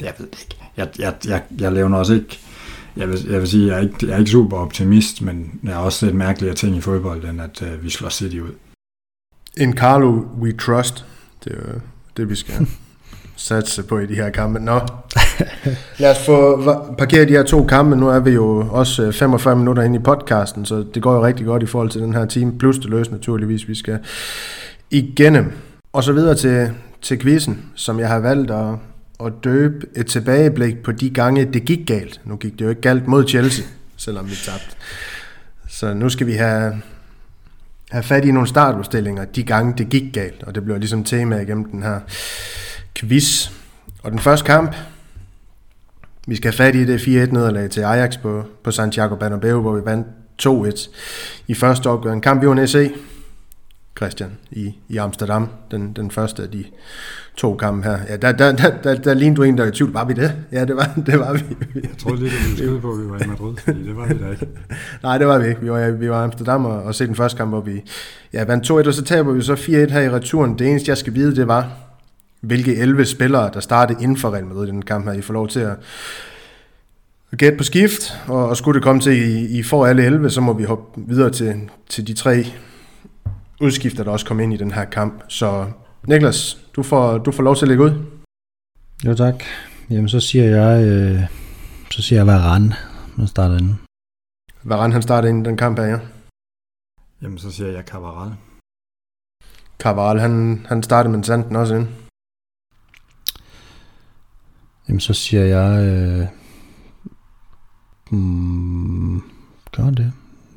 jeg ved det ikke. Jeg, jeg, jeg, jeg laver også ikke jeg vil, jeg vil sige, jeg er, ikke, jeg er ikke super optimist, men jeg er også lidt mærkeligere ting i fodbold, end at uh, vi slår City ud. En Carlo we trust, det er det, vi skal satse på i de her kampe. Nå, lad os få parkeret de her to kampe. Nu er vi jo også 45 minutter inde i podcasten, så det går jo rigtig godt i forhold til den her time, plus det løs naturligvis, vi skal igennem. Og så videre til, til quizzen, som jeg har valgt at, at døbe et tilbageblik på de gange, det gik galt. Nu gik det jo ikke galt mod Chelsea, selvom vi tabte. Så nu skal vi have, have fat i nogle startudstillinger, de gange det gik galt. Og det bliver ligesom tema igennem den her quiz. Og den første kamp, vi skal have fat i det 4-1 nederlag til Ajax på, på Santiago Bernabeu, hvor vi vandt 2-1 i første opgør. En kamp, vi var se, Christian, i, i Amsterdam, den, den første af de to kampe her. Ja, der, der, der, der, der lignede du en, der i tvivl. Var vi det? Ja, det var, det var vi. Jeg troede lidt, at vi skulle på, at vi var i Madrid, fordi det var vi da ikke. Nej, det var vi ikke. Vi var, vi var i Amsterdam og, og se den første kamp, hvor vi ja, vandt 2-1, og så taber vi så 4-1 her i returen. Det eneste, jeg skal vide, det var, hvilke 11 spillere, der startede inden for Real Madrid i den kamp her. I får lov til at gætte på skift, og, og skulle det komme til, I, I får alle 11, så må vi hoppe videre til, til de tre udskifter, der også kom ind i den her kamp. Så Niklas, du får, du får lov til at lægge ud. Jo tak. Jamen så siger jeg, øh, så siger jeg Varane, han starter inden. Varane han starter inden den kamp her, ja. Jamen så siger jeg Cabral. Cabral, han, han startede med Sanden også ind. Jamen så siger jeg, øh, mm, gør det,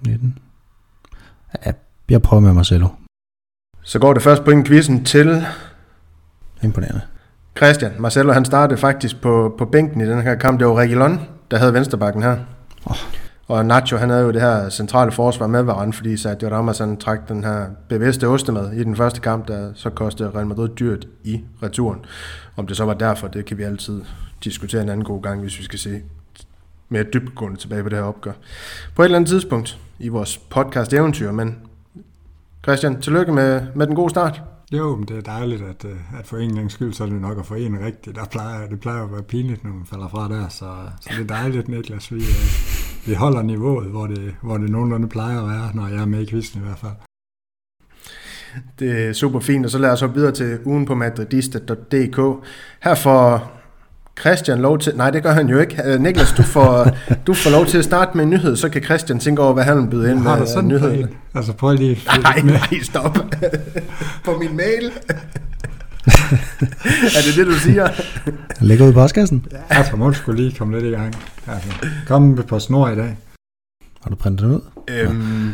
19. Ja, jeg prøver med Marcelo. Så går det først på en quizzen til... Imponerende. Christian, Marcelo han startede faktisk på, på bænken i den her kamp. Det var Reguilon, der havde vensterbakken her. Oh. Og Nacho, han havde jo det her centrale forsvar med Varane, fordi Sergio Ramos han trak den her bevidste ostemad i den første kamp, der så kostede Real Madrid dyrt i returen. Om det så var derfor, det kan vi altid diskutere en anden god gang, hvis vi skal se mere dybgående tilbage på det her opgør. På et eller andet tidspunkt i vores podcast eventyr, men Christian, tillykke med, med den gode start. Jo, men det er dejligt, at, øh, at for en gang skyld, så er det nok at få en rigtigt. Der plejer, det plejer at være pinligt, når man falder fra der, så, så det er dejligt, Niklas. Vi, øh, vi holder niveauet, hvor det, hvor det nogenlunde plejer at være, når jeg er med i quizzen i hvert fald. Det er super fint, og så lad os hoppe videre til ugen på madridista.dk. Her får Christian lov til... Nej, det gør han jo ikke. Uh, Niklas, du får, du får lov til at starte med en nyhed, så kan Christian tænke over, hvad han byder ind med sådan nyheden. Altså prøv lige... Nej, nej, stop. på min mail. er det det, du siger? Lægger ud i postkassen. Ja. Jeg tror, skulle lige komme lidt i gang. Altså, kom på snor i dag. Har du printet den ud? Øhm,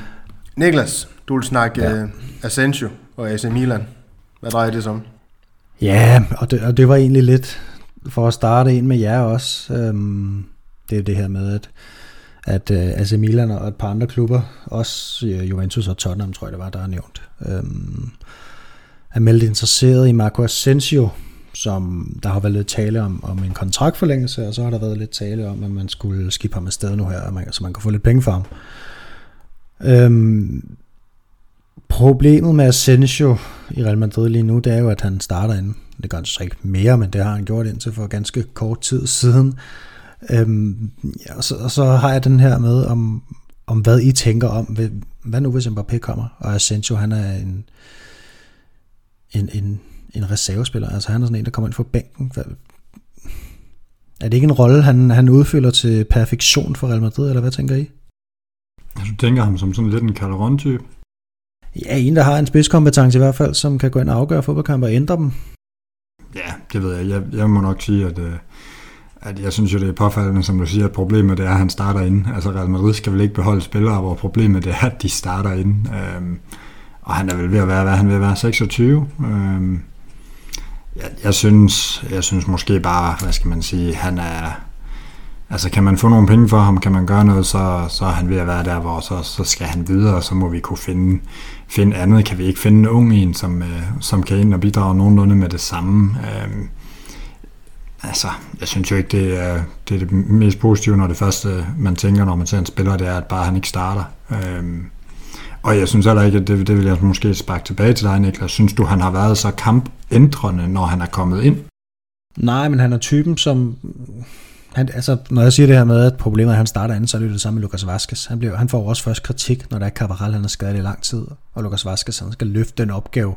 Niklas, du vil snakke ja. uh, Asensio og AC Milan. Hvad drejer det som? Ja, og det, og det var egentlig lidt for at starte ind med jer også, øhm, det er det her med, at, at uh, AC Milan og et par andre klubber, også uh, Juventus og Tottenham, tror jeg det var, der er nævnt, øhm, er meldt interesseret i Marco Asensio, som der har været lidt tale om, om en kontraktforlængelse, og så har der været lidt tale om, at man skulle skifte ham afsted nu her, så man kan få lidt penge for ham. Øhm, problemet med Asensio i Real Madrid lige nu, det er jo, at han starter inden. Det gør han så ikke mere, men det har han gjort indtil for ganske kort tid siden. Øhm, ja, og, så, og så har jeg den her med, om, om hvad I tænker om, hvad nu hvis Mbappé kommer, og Asensio han er en, en, en, en reservespiller, altså han er sådan en, der kommer ind fra bænken. Er det ikke en rolle, han, han udfylder til perfektion for Real Madrid, eller hvad tænker I? Altså, du tænker ham som sådan lidt en Calderon-type? Ja, en, der har en spidskompetence i hvert fald, som kan gå ind og afgøre fodboldkampe og ændre dem. Ja, det ved jeg. Jeg, jeg må nok sige, at, øh, at jeg synes jo, det er påfaldende, som du siger, at problemet det er, at han starter ind. Altså Real Madrid skal vel ikke beholde spillere, hvor problemet det er, at de starter ind. Øhm, og han er vel ved at være, hvad han vil være, 26. Øhm, jeg, jeg, synes, jeg synes måske bare, hvad skal man sige, han er... Altså kan man få nogle penge for ham, kan man gøre noget, så, så er han ved at være der, hvor så, så skal han videre, og så må vi kunne finde finde andet? Kan vi ikke finde en ung en, som, øh, som kan ind og bidrage nogenlunde med det samme? Øh, altså, jeg synes jo ikke, det er, det er det mest positive, når det første, man tænker, når man ser en spiller, det er, at bare han ikke starter. Øh, og jeg synes heller ikke, at det, det vil jeg måske sparke tilbage til dig, Niklas. Synes du, han har været så kampændrende, når han er kommet ind? Nej, men han er typen, som han, altså, når jeg siger det her med, at problemet er, at han starter anden, så er det jo det samme med Lucas Vaskes. Han, bliver, han får også først kritik, når der er Cabral, han er skadet i lang tid, og Lucas Vaskes han skal løfte den opgave,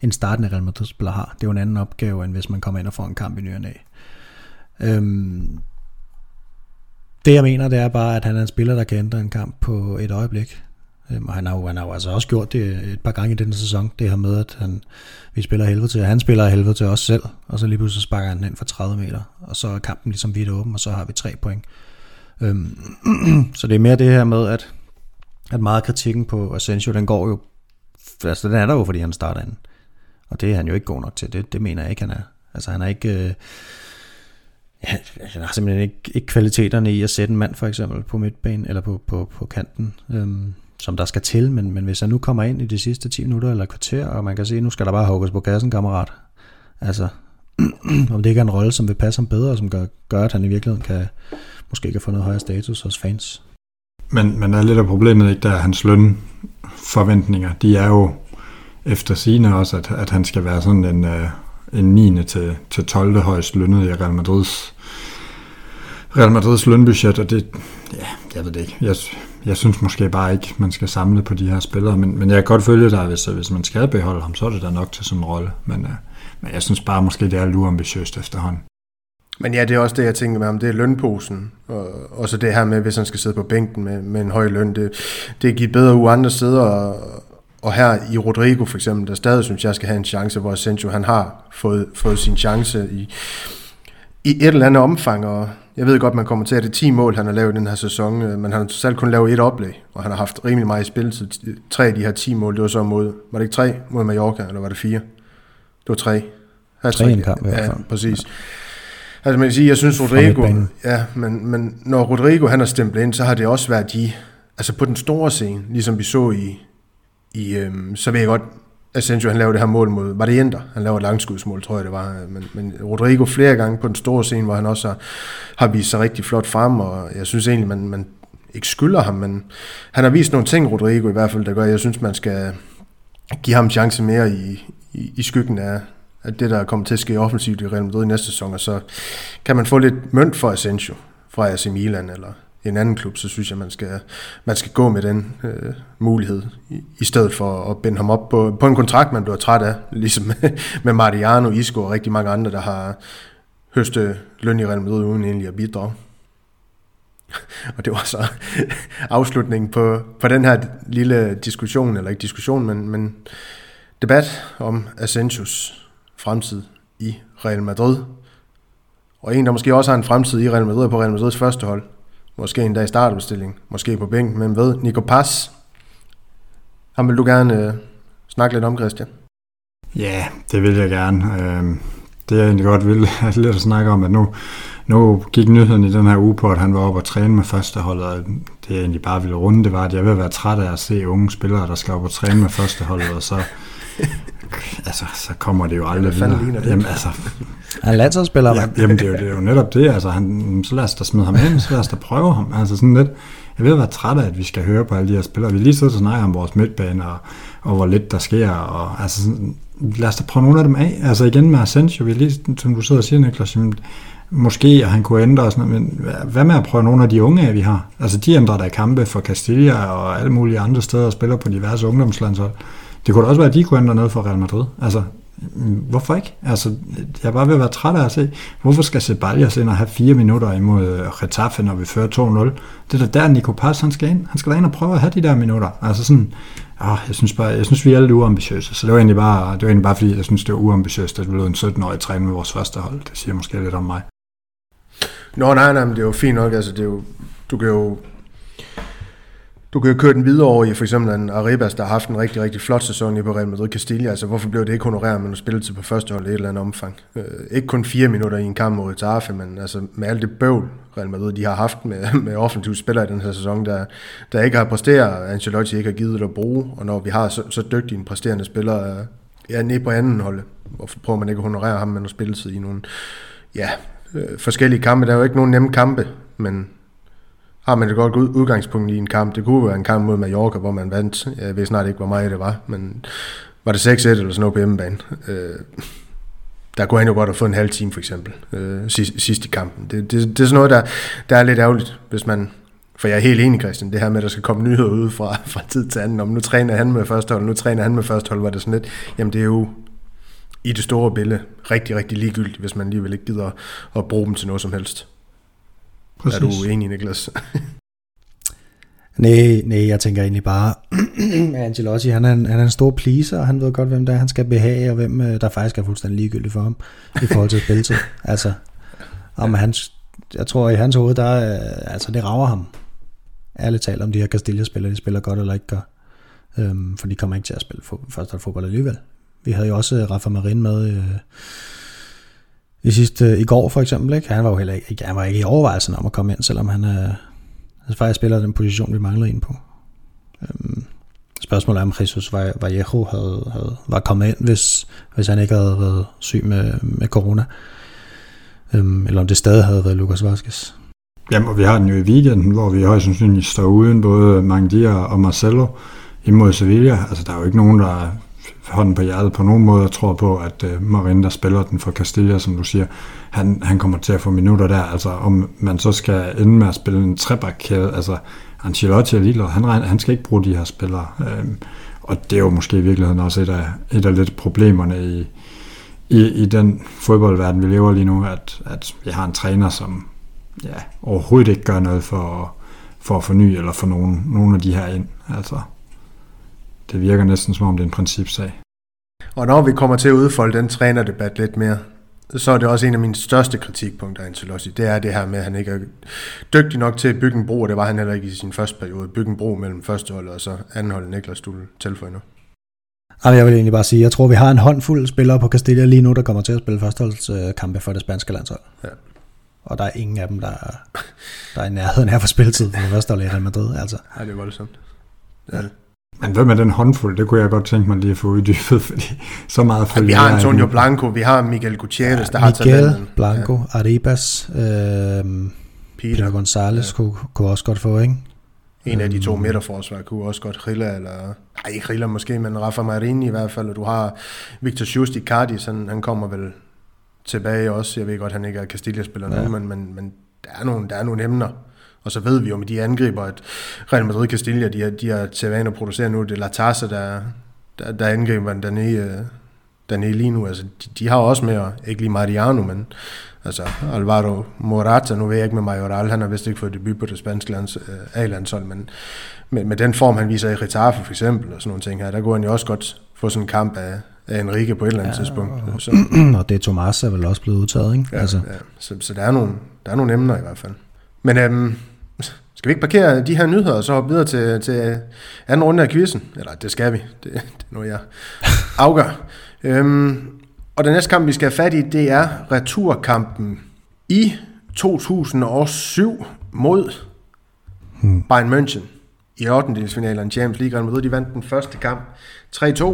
en startende Real Madrid-spiller har. Det er jo en anden opgave, end hvis man kommer ind og får en kamp i ny af. Øhm, det jeg mener, det er bare, at han er en spiller, der kan ændre en kamp på et øjeblik. Øhm, og han har, jo, han har jo altså også gjort det et par gange i denne sæson, det her med, at han, vi spiller helvede til, han spiller helvede til os selv, og så lige pludselig sparker han ind for 30 meter, og så er kampen ligesom vidt åben, og så har vi tre point. Øhm, så det er mere det her med, at, at meget af kritikken på Asensio, den går jo, altså den er der jo, fordi han starter ind. Og det er han jo ikke god nok til, det, det mener jeg ikke, han er. Altså han er ikke... Øh, Ja, altså, han har simpelthen ikke, ikke kvaliteterne i at sætte en mand for eksempel på midtbanen eller på, på, på kanten. Øhm, som der skal til, men, men hvis han nu kommer ind i de sidste 10 minutter eller kvarter, og man kan se, nu skal der bare hugges på kassen, kammerat. Altså, om det ikke er en rolle, som vil passe ham bedre, og som gør, gør at han i virkeligheden kan, måske kan få noget højere status hos fans. Men, men er lidt af problemet ikke der, hans lønforventninger, de er jo efter sine også, at, at han skal være sådan en, øh, en 9. til, til 12. højst lønnet i Real Madrids Real Madrids lønbudget, og det, ja, jeg ved det ikke. Jeg, jeg synes måske bare ikke, man skal samle på de her spillere, men, men jeg kan godt følge dig, hvis, hvis man skal beholde ham, så er det da nok til sådan en rolle. Men, øh, men jeg synes bare måske, det er lidt uambitiøst efterhånden. Men ja, det er også det, jeg tænker med ham. Det er lønposen. Og, og så det her med, hvis han skal sidde på bænken med, med en høj løn. Det, det giver bedre ud andre steder. Og, og her i Rodrigo for eksempel, der stadig synes jeg skal have en chance, hvor Asensio han har fået, fået sin chance i, i et eller andet omfang. Og jeg ved godt, man kommer til, at det er 10 mål, han har lavet i den her sæson. Men han har selv kun lavet et oplæg, og han har haft rimelig meget i spilletid. Tre af de her 10 mål, det var så mod, var det ikke tre mod Mallorca, eller var det fire? Det var tre. Tre en kamp i hvert fald. Ja, præcis. Ja. Altså man kan sige, jeg synes Rodrigo, ja, men, men når Rodrigo han har stemplet ind, så har det også været de, altså på den store scene, ligesom vi så i, i øhm, så ved jeg godt, Asensio han lavede det her mål mod, var det Han lavede et langskudsmål, tror jeg det var, men, men Rodrigo flere gange på den store scene, hvor han også har, har vist sig rigtig flot frem, og jeg synes egentlig, man, man ikke skylder ham, men han har vist nogle ting, Rodrigo i hvert fald, der gør, jeg synes, man skal give ham chance mere i, i, i skyggen af, at det, der kommer til at ske offensivt i Real Madrid i næste sæson, og så kan man få lidt mønt for Asensio fra AC Milan eller en anden klub, så synes jeg, man skal, man skal gå med den øh, mulighed, i, i stedet for at binde ham op på, på en kontrakt, man bliver træt af, ligesom med, med Mariano, Isco og rigtig mange andre, der har høstet løn i Real Madrid uden egentlig at bidrage. Og det var så afslutningen på, på den her lille diskussion, eller ikke diskussion, men, men debat om Asensios fremtid i Real Madrid. Og en, der måske også har en fremtid i Real Madrid på Real Madrids første hold. Måske endda i startopstilling, måske på bænken, men ved, Nico Pass. Ham vil du gerne øh, snakke lidt om, Christian? Ja, det vil jeg gerne. Øh, det jeg egentlig godt vil lidt at snakke om, at nu, nu gik nyheden i den her uge på, at han var oppe og træne med førsteholdet, og det jeg egentlig bare ville runde, det var, at jeg vil være træt af at se unge spillere, der skal op og træne med førsteholdet, og så altså, så kommer det jo aldrig videre. det? Jamen, altså, han er landsholdsspiller, ja, Jamen, det er, jo, det er jo netop det. Altså, han, så lad os da smide ham ind, så lad os da prøve ham. Altså, sådan lidt, jeg ved være træt af, at vi skal høre på alle de her spillere. Vi lige siddet og snakket om vores midtbane, og, og hvor lidt der sker. Og, altså, sådan, lad os da prøve nogle af dem af. Altså igen med Asensio, vi lige, som du sidder og siger, Niklas, jamen, måske at han kunne ændre og sådan noget, men hvad med at prøve nogle af de unge af, vi har? Altså de ændrer der kampe for Castilla og alle mulige andre steder og spiller på diverse ungdomslandshold. Det kunne da også være, at de kunne ændre noget for Real Madrid. Altså, mm, hvorfor ikke? Altså, jeg er bare ved at være træt af at se, hvorfor skal Ceballos ind og have fire minutter imod øh, Getafe, når vi fører 2-0? Det er da der, Nico Paz, han skal ind. Han skal da ind og prøve at have de der minutter. Altså sådan, åh, jeg synes bare, jeg synes, vi er lidt uambitiøse. Så det var egentlig bare, det var egentlig bare fordi, jeg synes, det var uambitiøst, at vi lød en 17-årig træne med vores første hold. Det siger måske lidt om mig. Nå, nej, nej, men det er jo fint nok. Altså, det er jo, du kan jo du kan jo køre den videre over i for eksempel en Arribas, der har haft en rigtig, rigtig flot sæson i på Real Madrid Castilla. Altså, hvorfor blev det ikke honoreret med noget til på første hold i et eller andet omfang? Øh, ikke kun fire minutter i en kamp mod Getafe, men altså med alt det bøvl, Real Madrid de har haft med, med offensive spillere i den her sæson, der, der ikke har præsteret, Ancelotti ikke har givet det at bruge, og når vi har så, så dygtige en præsterende spiller øh, ja, ned på anden hold, hvorfor prøver man ikke at honorere ham med noget spilletid i nogle ja, øh, forskellige kampe? Der er jo ikke nogen nemme kampe, men har man et godt udgangspunkt i en kamp. Det kunne være en kamp mod Mallorca, hvor man vandt. Jeg ved snart ikke, hvor meget det var, men var det 6-1 eller sådan noget på hjemmebane. Øh, der kunne han jo godt have fået en halv time for eksempel, øh, sidst, sidst i kampen. Det, det, det er sådan noget, der, der er lidt ærgerligt, hvis man... For jeg er helt enig, Christian, det her med, at der skal komme nyheder ud fra, fra tid til anden. Om nu træner han med første hold, nu træner han med første hold, var det sådan lidt... Jamen det er jo i det store billede rigtig, rigtig ligegyldigt, hvis man alligevel ikke gider at bruge dem til noget som helst. Præcis. Er du enig, Niklas? nej, nej, jeg tænker egentlig bare, Angelotti, han er, en, han er en stor pleaser, og han ved godt, hvem der han skal behage, og hvem øh, der faktisk er fuldstændig ligegyldigt for ham, i forhold til spilletid. altså, om hans, jeg tror i hans hoved, der altså det rager ham. Ærligt talt, om de her Castilla-spillere, de spiller godt eller ikke gør. Øhm, for de kommer ikke til at spille først fodbold alligevel. Vi havde jo også øh, Rafa Marin med øh, i sidste, i går for eksempel, ikke? han var jo heller ikke, han var ikke i overvejelsen om at komme ind, selvom han, øh, altså faktisk spiller den position, vi manglede ind på. Øhm, spørgsmålet er, om Jesus Vallejo havde, havde, var kommet ind, hvis, hvis han ikke havde været syg med, med corona. Øhm, eller om det stadig havde været Lucas Vaskes. Jamen, og vi har den jo i weekenden, hvor vi højst sandsynligt står uden både Mangdia og Marcelo imod Sevilla. Altså, der er jo ikke nogen, der hånden på hjertet på nogen måde og tror på, at øh, Marin, der spiller den for Castilla, som du siger, han, han kommer til at få minutter der. Altså om man så skal ende med at spille en trebakkæde, altså Ancelotti er ligeglad, han, han skal ikke bruge de her spillere. Øh, og det er jo måske i virkeligheden også et af, et af lidt problemerne i, i, i den fodboldverden, vi lever lige nu, at, at vi har en træner, som ja, overhovedet ikke gør noget for, for at forny eller få nogen, nogen af de her ind. Altså, det virker næsten som om det er en principsag. Og når vi kommer til at udfolde den trænerdebat lidt mere, så er det også en af mine største kritikpunkter af Ancelotti. Det er det her med, at han ikke er dygtig nok til at bygge en bro, og det var han heller ikke i sin første periode. Bygge en bro mellem første hold og så anden hold, Niklas, du tilføje nu. Jamen, jeg vil egentlig bare sige, jeg tror, vi har en håndfuld spillere på Castilla lige nu, der kommer til at spille førsteholdskampe for det spanske landshold. Ja. Og der er ingen af dem, der er, der er i nærheden af for spilletid for det første hold i Real Madrid. Altså. Nej, det er voldsomt. Det er det. Men hvem er den håndfuld? Det kunne jeg godt tænke mig lige at få uddybet, fordi så meget følger Vi har Antonio Blanco, vi har Miguel Gutierrez, ja, der har taget Miguel Blanco, ja. Arribas, øh, Peter, Peter Gonzalez ja. kunne, kunne også godt få, ikke? En af de to øhm. midterforsvar kunne også godt Rilla, eller... Nej, ikke Rilla måske, men Rafa Marini i hvert fald. Og du har Victor Just i Cardis, han, han kommer vel tilbage også. Jeg ved godt, han ikke er Castilla-spiller ja. nu, men, men, men der, er nogle, der er nogle emner. Og så ved vi jo med de angriber, at Real Madrid Castilla, de er, de er til vane at producere nu. Det er Latasa, der, der, der angriber dernede, dernede lige nu. Altså, de, de har også med, ikke lige Mariano, men altså Alvaro Morata, nu ved jeg ikke med Majoral, han har vist ikke fået debut på det spanske lands, øh, A-landshold, men med, med den form, han viser i Retafe for eksempel, og sådan nogle ting her, der går han jo også godt få sådan en kamp af, af Enrique på et eller andet ja, tidspunkt. Og, så. og det Thomas er vel også blevet udtaget, ikke? Ja, altså. ja. Så, så der, er nogle, der er nogle emner i hvert fald. Men øhm, skal vi ikke parkere de her nyheder, og så hoppe videre til, til anden runde af quizzen? Eller det skal vi, det, det er noget, jeg afgør. øhm, og den næste kamp, vi skal have fat i, det er returkampen i 2007 mod hmm. Bayern München i 8. delsfinalen Champions League. Real Madrid, de vandt den første kamp 3-2,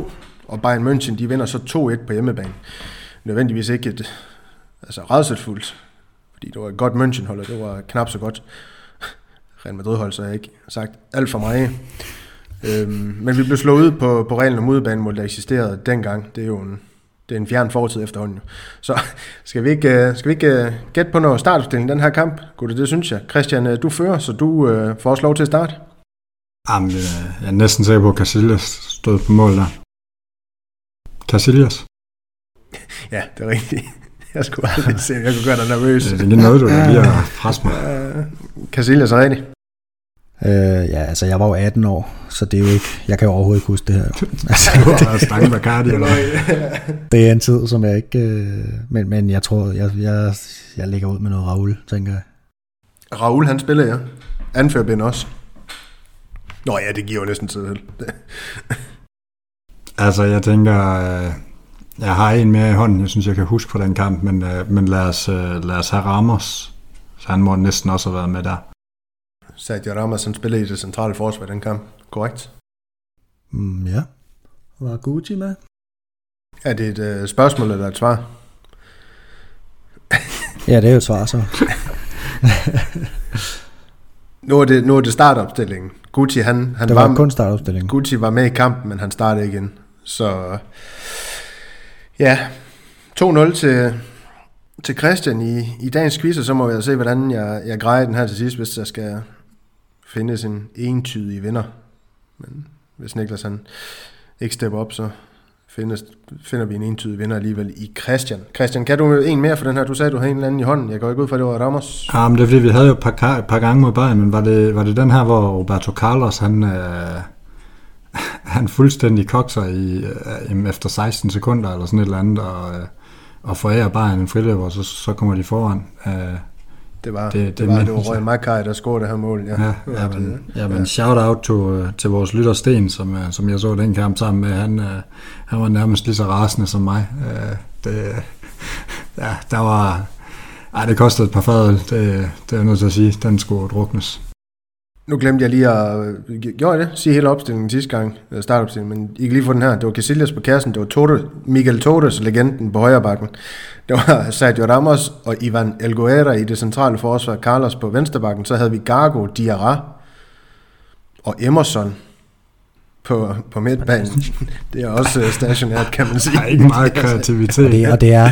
og Bayern München, de vinder så 2-1 på hjemmebane. Nødvendigvis ikke et altså redselsfuldt, fordi det var et godt München-hold, og det var knap så godt Real Madrid-hold, så jeg ikke sagt alt for meget. Øhm, men vi blev slået ud på, på reglen om udebane, der eksisterede dengang. Det er jo en, det er en fjern fortid efterhånden. Så skal vi ikke, øh, skal vi ikke uh, gætte på noget startopstilling den her kamp? Gud, det synes jeg. Christian, øh, du fører, så du uh, får også lov til at starte. Jamen, jeg er næsten sikker på, at Casillas stod på mål der. Casillas? ja, det er rigtigt. Jeg skulle aldrig se, jeg kunne gøre dig nervøs. Det er ikke noget, du lige har presset mig. Casillas er rigtigt. Øh, ja, altså jeg var jo 18 år, så det er jo ikke, jeg kan jo overhovedet ikke huske det her. Altså, det, Bacardi, eller det er en tid, som jeg ikke, øh, men, men jeg tror, jeg, jeg, jeg ligger ud med noget Raul, tænker jeg. Raul, han spiller, ja. Anfører Ben også. Nå ja, det giver jo næsten tid til. altså, jeg tænker, øh, jeg har en mere i hånden, jeg synes, jeg kan huske fra den kamp, men, øh, men lad, os, lad os have Ramos, så han må næsten også have været med der. Sergio Ramos han spillede i det centrale forsvar den kamp, korrekt? Mm, ja. Var Gucci med? Er det et uh, spørgsmål eller et svar? ja, det er jo et svar så. nu, er det, nu er det startopstillingen. Gucci, han, han det var, var kun startopstillingen. Gucci var med i kampen, men han startede igen. Så ja, 2-0 til, til Christian i, i dagens quiz, og så må vi altså se, hvordan jeg, jeg grejer den her til sidst, hvis der skal findes en entydig vinder. Men hvis Niklas han ikke stepper op, så findes, finder vi en entydig vinder alligevel i Christian. Christian, kan du en mere for den her? Du sagde, du havde en eller anden i hånden. Jeg går ikke ud fra, at det var Ramos. Ja, men det er fordi, vi havde jo et par, par gange mod Bayern, men var det, var det den her, hvor Roberto Carlos, han, øh, han fuldstændig kokser i, øh, efter 16 sekunder, eller sådan et eller andet, og, øh, og forærer Bayern en friløb, og så, så kommer de foran. Øh, det var, det, det, det var, det var Røg Mackay, der scorede det her mål. Ja, ja, ja, men, ja, men shout out to, til vores lytter Sten, som, øh, som jeg så den kamp sammen med. Han, øh, han var nærmest lige så rasende som mig. Øh, det, ja, der var... Ej, det kostede et par fadøl, det, det er jeg nødt til at sige. Den skulle druknes. Nu glemte jeg lige at... Gjorde det? Sige hele opstillingen sidste gang, startopstillingen, men I kan lige få den her. Det var Casillas på kassen, det var Torre, Miguel Torres, legenden på højre bakken. Det var Sergio Ramos og Ivan Elguera i det centrale forsvar, Carlos på venstrebakken. Så havde vi Gargo, Diarra og Emerson på, på midtbanen. Det er også øh, stationært, kan man sige. Der er ikke meget kreativitet. og, det, og det er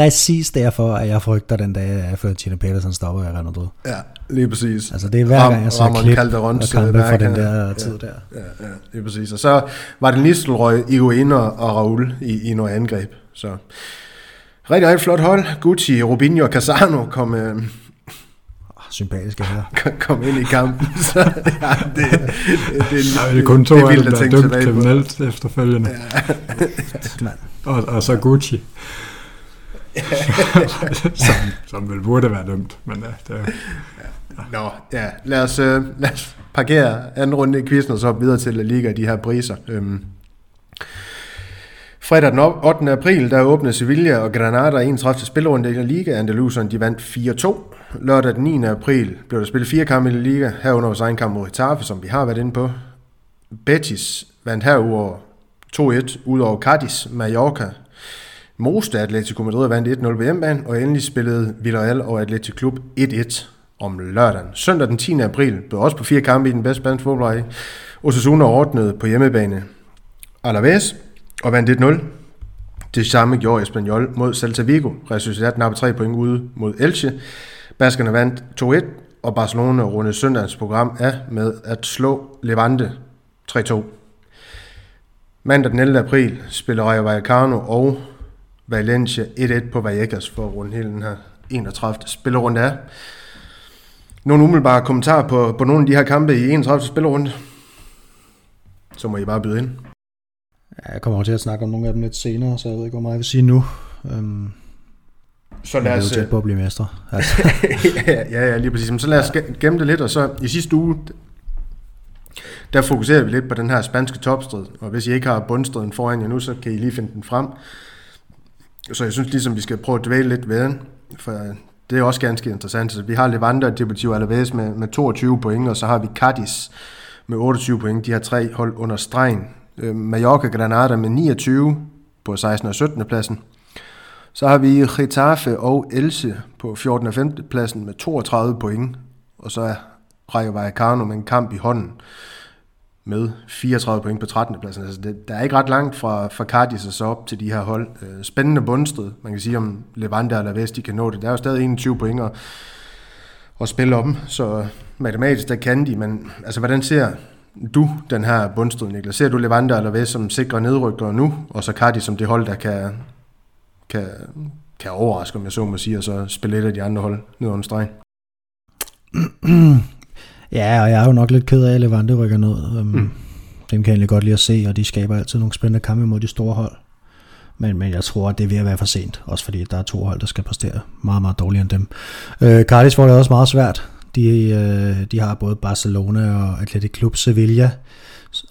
præcis derfor, at jeg frygter den dag, at Florentino Pedersen stopper i Real Madrid. Ja, lige præcis. Altså det er hver gang, jeg ser klip og kampe fra den der tid ja, der. Ja, ja, lige præcis. Og så var det Nistelrøg, Iguain og Raul i, i noget angreb. Så rigtig, rigtig flot hold. Gucci, Rubinho og Casano kom, øh, sympatiske her. Kom ind i kampen. Så, ja, det, det, det, det, det er kun to af dem, der er dømt kriminelt efterfølgende. Ja. og, og så Gucci. som, som vel burde være dømt. Men ja, det ja. Nå, ja. Lad os, øh, lad os parkere anden runde i quizzen, og så videre til La Liga de her priser. Øhm. Fredag den 8. april, der åbnede Sevilla og Granada 31. spillerunde i La Liga. Andaluserne, de vandt 4-2. Lørdag den 9. april blev der spillet fire kampe i La Liga, herunder vores egen kamp mod Getafe, som vi har været inde på. Betis vandt herudover 2-1 ud over Cadiz, Mallorca. Moste Atletico Madrid vandt 1-0 på hjemmebane, og endelig spillede Villarreal og Atletico Klub 1-1 om lørdagen. Søndag den 10. april blev også på fire kampe i den bedste spanske fodbold. Osasuna ordnede på hjemmebane Alaves og vandt 1-0. Det samme gjorde Espanyol mod Celta Vigo. Resultatet nappede 3 point ude mod Elche. Baskerne vandt 2-1, og Barcelona rundede søndagens program af med at slå Levante 3-2. Mandag den 11. april spiller Rayo Vallecano og Valencia 1-1 på Vallecas for at runde hele den her 31. spillerunde af. Nogle umiddelbare kommentarer på, på nogle af de her kampe i 31. spillerunde. Så må I bare byde ind. Ja, jeg kommer over til at snakke om nogle af dem lidt senere, så jeg ved ikke, hvor meget jeg vil sige nu. Um, så lad os... Det er jo tæt på at blive mestre. Altså. ja, ja, lige præcis. så lad os gemme det lidt, og så i sidste uge, der fokuserer vi lidt på den her spanske topstrid, og hvis I ikke har bundstriden foran jer nu, så kan I lige finde den frem. Så jeg synes ligesom, vi skal prøve at dvæle lidt ved den, for det er også ganske interessant. Så vi har Levante og Deportivo Alaves med, med 22 point, og så har vi Cadiz med 28 point. De har tre hold under stregen. Øh, Mallorca Granada med 29 på 16. og 17. pladsen. Så har vi Getafe og Elche på 14. og 15. pladsen med 32 point. Og så er Rayo Vallecano med en kamp i hånden med 34 point på 13. pladsen. Altså det, der er ikke ret langt fra, fra Cardis og så op til de her hold. Øh, spændende bundsted. Man kan sige, om Levante eller Vest de kan nå det. Der er jo stadig 21 point at, at spille om, så matematisk der kan de, men altså hvordan ser du den her bundstrid, Niklas? Ser du Levante eller Vest som sikre nedrykkere nu, og så Cardis som det hold, der kan, kan, kan overraske, om jeg så må sige, og så spille et af de andre hold ned under stregen? Ja, og jeg er jo nok lidt ked af, at Levante rykker ned. Um, mm. Dem kan jeg egentlig godt lide at se, og de skaber altid nogle spændende kampe mod de store hold. Men, men jeg tror, at det er ved at være for sent, også fordi der er to hold, der skal præstere meget, meget dårligere end dem. Uh, Cardis får det også meget svært. De, uh, de har både Barcelona og Athletic Club Sevilla,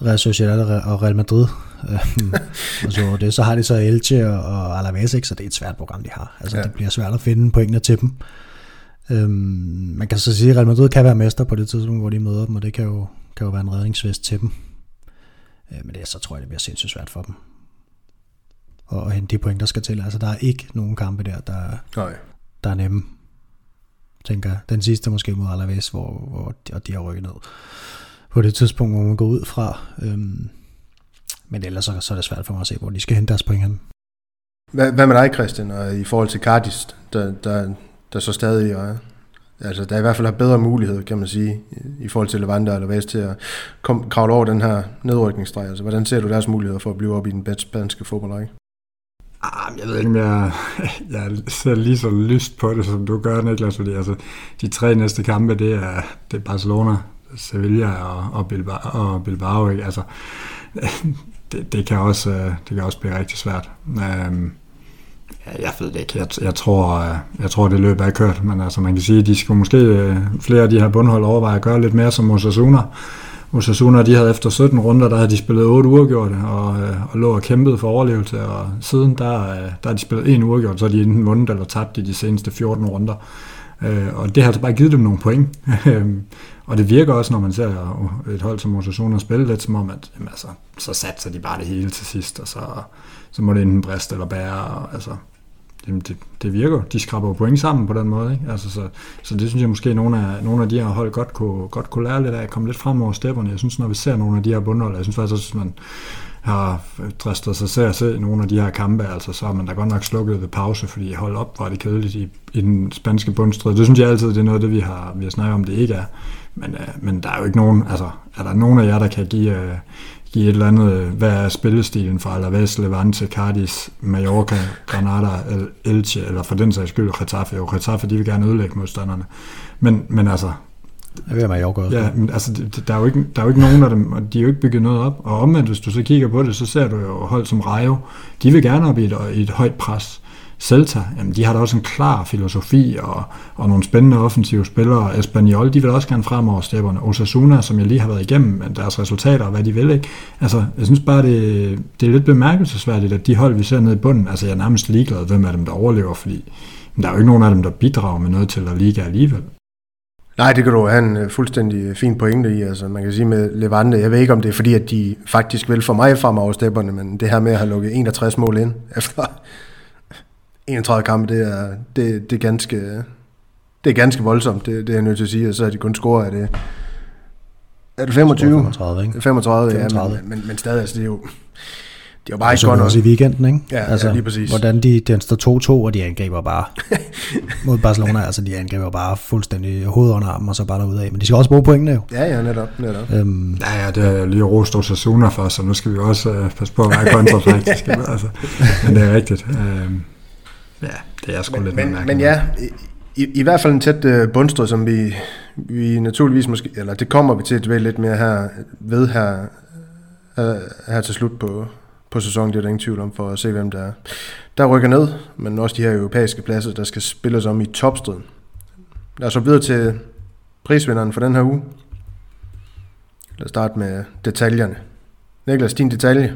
Real Sociedad og Real Madrid. Øhm, og så det, så har de så Elche og Alaves, ikke? så det er et svært program, de har. Altså, ja. det bliver svært at finde pointene til dem. Øhm, man kan så sige, at Real Madrid kan være mester på det tidspunkt, hvor de møder dem, og det kan jo, kan jo være en redningsvest til dem. Øh, men det, så tror jeg, det bliver sindssygt svært for dem. Og at hente de point, der skal til. Altså, der er ikke nogen kampe der, der, Nej. der er nemme. Tænker Den sidste måske mod Alaves, hvor, hvor de, de har rykket ned. På det tidspunkt, hvor man går ud fra. Øhm, men ellers så, så er det svært for mig at se, hvor de skal hente deres point hen. Hvad, hvad med dig, Christian, og i forhold til Cardis, der, der, der så stadig er, altså der i hvert fald har bedre mulighed, kan man sige, i forhold til Levante eller Vest til at kom, kravle over den her nedrykningsstreg. Altså, hvordan ser du deres muligheder for at blive op i den bedste spanske fodboldrække? Ah, jeg ved ikke, om jeg, jeg ser lige så lyst på det, som du gør, Niklas, fordi altså, de tre næste kampe, det er, det er Barcelona, Sevilla og, og, Bilbao, og Bilbao. Ikke? Altså, det, det, kan også, øh, det kan også blive rigtig svært. Um, jeg ved det ikke. Jeg, jeg, tror, øh, jeg tror, det løb er kørt. Men altså, man kan sige, at de skulle måske øh, flere af de her bundhold overveje at gøre lidt mere som Osasuna. Osasuna, de havde efter 17 runder, der havde de spillet 8 uafgjorte og, øh, og lå og kæmpede for overlevelse. Og siden, der, der har de spillet en uafgjort, så har de enten vundet eller tabt i de seneste 14 runder. Og det har altså bare givet dem nogle point. og det virker også, når man ser et hold som Osasuna spille lidt, som om, at jamen, altså, så satser de bare det hele til sidst, og så, så må det enten briste eller bære. Og, altså, jamen det, det virker. De skraber point sammen på den måde. Ikke? Altså, så, så det synes jeg måske, at nogle af, nogle af de her hold godt kunne, godt kunne lære lidt af at komme lidt frem over stepperne. Jeg synes, når vi ser nogle af de her bundhold, jeg synes faktisk at man har dristet sig til at se nogle af de her kampe, altså så har man da godt nok slukket ved pause, fordi hold op var det kedeligt i, i den spanske bundstrid. Det synes jeg altid, det er noget af det, vi har, vi har snakket om, det ikke er. Men, øh, men der er jo ikke nogen, altså er der nogen af jer, der kan give, øh, give et eller andet, øh, hvad er spillestilen fra Alaves, Levante, Cardis, Mallorca, Granada, Elche, eller for den sags skyld Getafe. Jo, Getafe, de vil gerne ødelægge modstanderne. Men, men altså, det vil Mallorca også. Ja, men altså, der er, jo ikke, der er jo ikke nogen af dem, og de er jo ikke bygget noget op. Og omvendt, hvis du så kigger på det, så ser du jo hold som Rayo, de vil gerne op i et, i et højt pres. Celta, jamen de har da også en klar filosofi og, og nogle spændende offensive spillere. Espanyol, de vil også gerne fremover stepperne. Osasuna, som jeg lige har været igennem, men deres resultater og hvad de vil, ikke? Altså, jeg synes bare, det, det er lidt bemærkelsesværdigt, at de hold, vi ser nede i bunden, altså jeg er nærmest ligeglad, hvem af dem, der overlever, fordi men der er jo ikke nogen af dem, der bidrager med noget til La liga alligevel. Nej, det kan du have en øh, fuldstændig øh, fin pointe i. Altså, man kan sige med Levante, jeg ved ikke, om det er fordi, at de faktisk vil for mig frem over stepperne, men det her med at have lukket 61 mål ind efter 31 kampe, det er, det, det er ganske, det er ganske voldsomt, det, det er jeg nødt til at sige, og så har de kun scoret af det. Er det 25? 35, ikke? 35, 35. ja, men, men, men stadig, altså, det er jo, det var bare ikke godt også i weekenden, ikke? Ja, altså, ja lige præcis. Hvordan de, den står 2-2, og de angriber bare mod Barcelona, altså de angriber bare fuldstændig hovedet under armen, og så bare derudad. Men de skal også bruge pointene jo. Ja, ja, netop. netop. Øhm, ja, ja, det er lige rost Osasuna for, så nu skal vi også uh, passe på at være kontrafaktiske. altså. Men det er rigtigt. Um, ja, det er sgu men, lidt men, men ja, i, i hvert fald en tæt uh, bundstød, som vi, vi naturligvis måske, eller det kommer vi til at dvæle lidt mere her ved her, her, her til slut på, på sæsonen, det er der ingen tvivl om, for at se, hvem der, der rykker ned, men også de her europæiske pladser, der skal spilles om i topstriden. Lad os så videre til prisvinderen for den her uge. Lad os starte med detaljerne. Niklas, din detalje.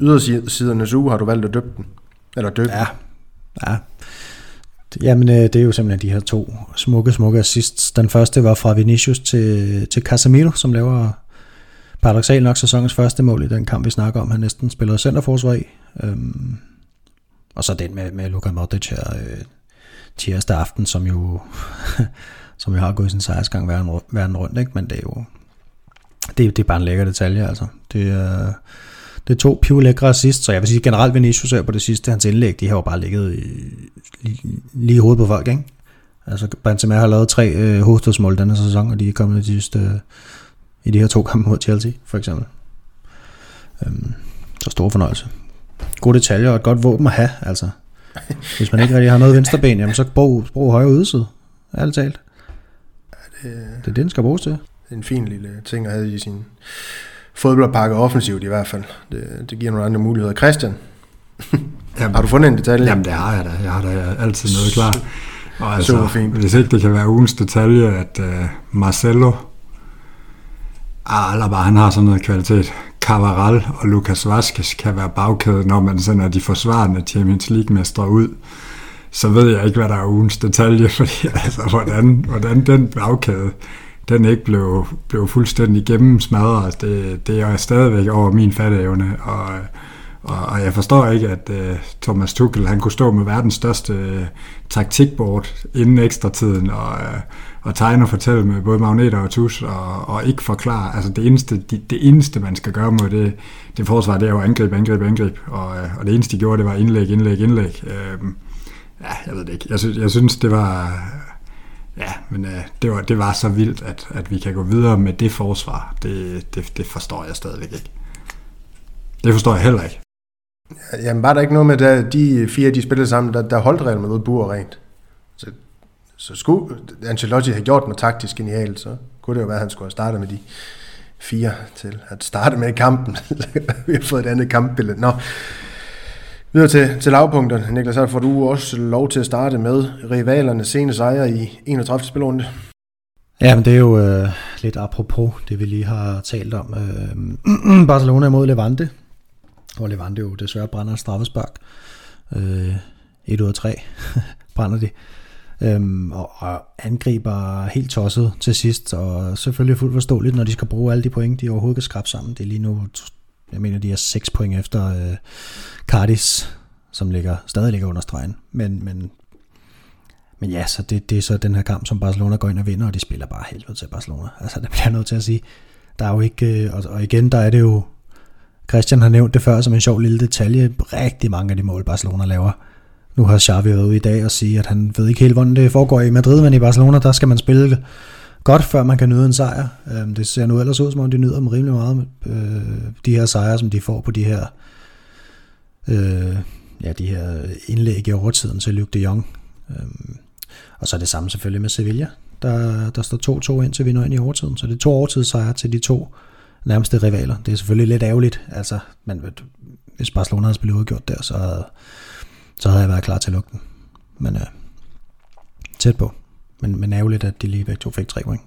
Ydersidernes uge har du valgt at døbe den. Eller døbe Ja, ja. Jamen, øh, det er jo simpelthen de her to smukke, smukke assists. Den første var fra Vinicius til, til Casemiro, som laver paradoxalt nok sæsonens første mål i den kamp, vi snakker om. Han næsten spillede centerforsvar i. Øhm, og så den med, med Luka Modric her øh, tirsdag aften, som jo, som jo har gået sin sejrsgang verden, verden rundt, ikke? men det er jo det, det er bare en lækker detalje, altså. Det er, det er to piv lækre sidst, så jeg vil sige generelt Vinicius er på det sidste, hans indlæg, de har jo bare ligget i, lige, lige i hovedet på folk, ikke? Altså Benzema har lavet tre øh, hovedstødsmål denne sæson, og de er kommet de sidste øh, i de her to kampe mod Chelsea, for eksempel. Øhm, så stor fornøjelse. Gode detaljer og et godt våben at have, altså. Hvis man ikke rigtig har noget venstreben, jamen så brug, brug højre udside, ærligt talt. Ja, det, det er det, den skal bruges til. Det er en fin lille ting at have i sin fodboldpakke offensivt i hvert fald. Det, det giver nogle andre muligheder. Christian, jamen, har du fundet en detalje? Jamen det har jeg da. Jeg har da altid noget klar. Og altså, Super fint. Hvis ikke det kan være ugens detalje, at uh, Marcelo Ah, Alaba, han har sådan noget kvalitet. Cavaral og Lucas Vazquez kan være bagkædet, når man sender de forsvarende Champions League-mestre ud. Så ved jeg ikke, hvad der er ugens detalje, fordi altså, hvordan, hvordan den bagkæde, den ikke blev, blev fuldstændig gennemsmadret, det, det er stadigvæk over min fatteevne, og, og, og jeg forstår ikke, at uh, Thomas Tuchel, han kunne stå med verdens største øh, uh, taktikbord inden ekstra tiden, og uh, og tegne og fortælle med både magneter og tus, og, og ikke forklare. Altså det eneste, det, det eneste, man skal gøre mod det, det forsvar, det er jo angreb, angreb, angreb. Og, og det eneste, de gjorde, det var indlæg, indlæg, indlæg. Uh, ja, jeg ved det ikke. Jeg synes, jeg synes det var... Ja, men øh, det, var, det var så vildt, at, at vi kan gå videre med det forsvar. Det, det, det forstår jeg stadigvæk ikke. Det forstår jeg heller ikke. Jamen var der ikke noget med, at de fire, de spillede sammen, der, der holdt Real med bur rent? Så så skulle Ancelotti have gjort noget taktisk genialt, så kunne det jo være, at han skulle have startet med de fire til at starte med kampen. Vi har fået et andet kampbillede. Nå, videre til, til lavpunkterne. Niklas, så får du også lov til at starte med rivalernes sene sejre i 31. spilrunde. Ja, men det er jo øh, lidt apropos det, vi lige har talt om. Øh, Barcelona mod Levante, hvor Levante jo desværre brænder straffespark. Øh, 1 ud af 3 brænder de øhm, og, og angriber helt tosset til sidst, og selvfølgelig fuldt forståeligt, når de skal bruge alle de point, de overhovedet kan skrabe sammen. Det er lige nu, jeg mener, de er 6 point efter øh, Cardis, som ligger, stadig ligger under stregen. Men, men, men ja, så det, det er så den her kamp, som Barcelona går ind og vinder, og de spiller bare helvede til Barcelona. Altså, det bliver jeg nødt til at sige. Der er jo ikke, øh, og, og igen, der er det jo, Christian har nævnt det før som en sjov lille detalje, rigtig mange af de mål, Barcelona laver. Nu har Xavi været ude i dag og sige, at han ved ikke helt, hvordan det foregår i Madrid, men i Barcelona, der skal man spille godt, før man kan nyde en sejr. Øhm, det ser nu ellers ud, som om de nyder dem rimelig meget, øh, de her sejre, som de får på de her, øh, ja, de her indlæg i overtiden til Luc de Jong. Øhm, og så er det samme selvfølgelig med Sevilla. Der, der står 2-2 ind til vi når ind i overtiden. Så det er to overtidssejre til de to nærmeste rivaler. Det er selvfølgelig lidt ærgerligt. Altså, men hvis Barcelona havde spillet udgjort der, så, så havde jeg været klar til at lukke den. Men øh, tæt på. Men, men ærgerligt, at de lige begge to fik tre point.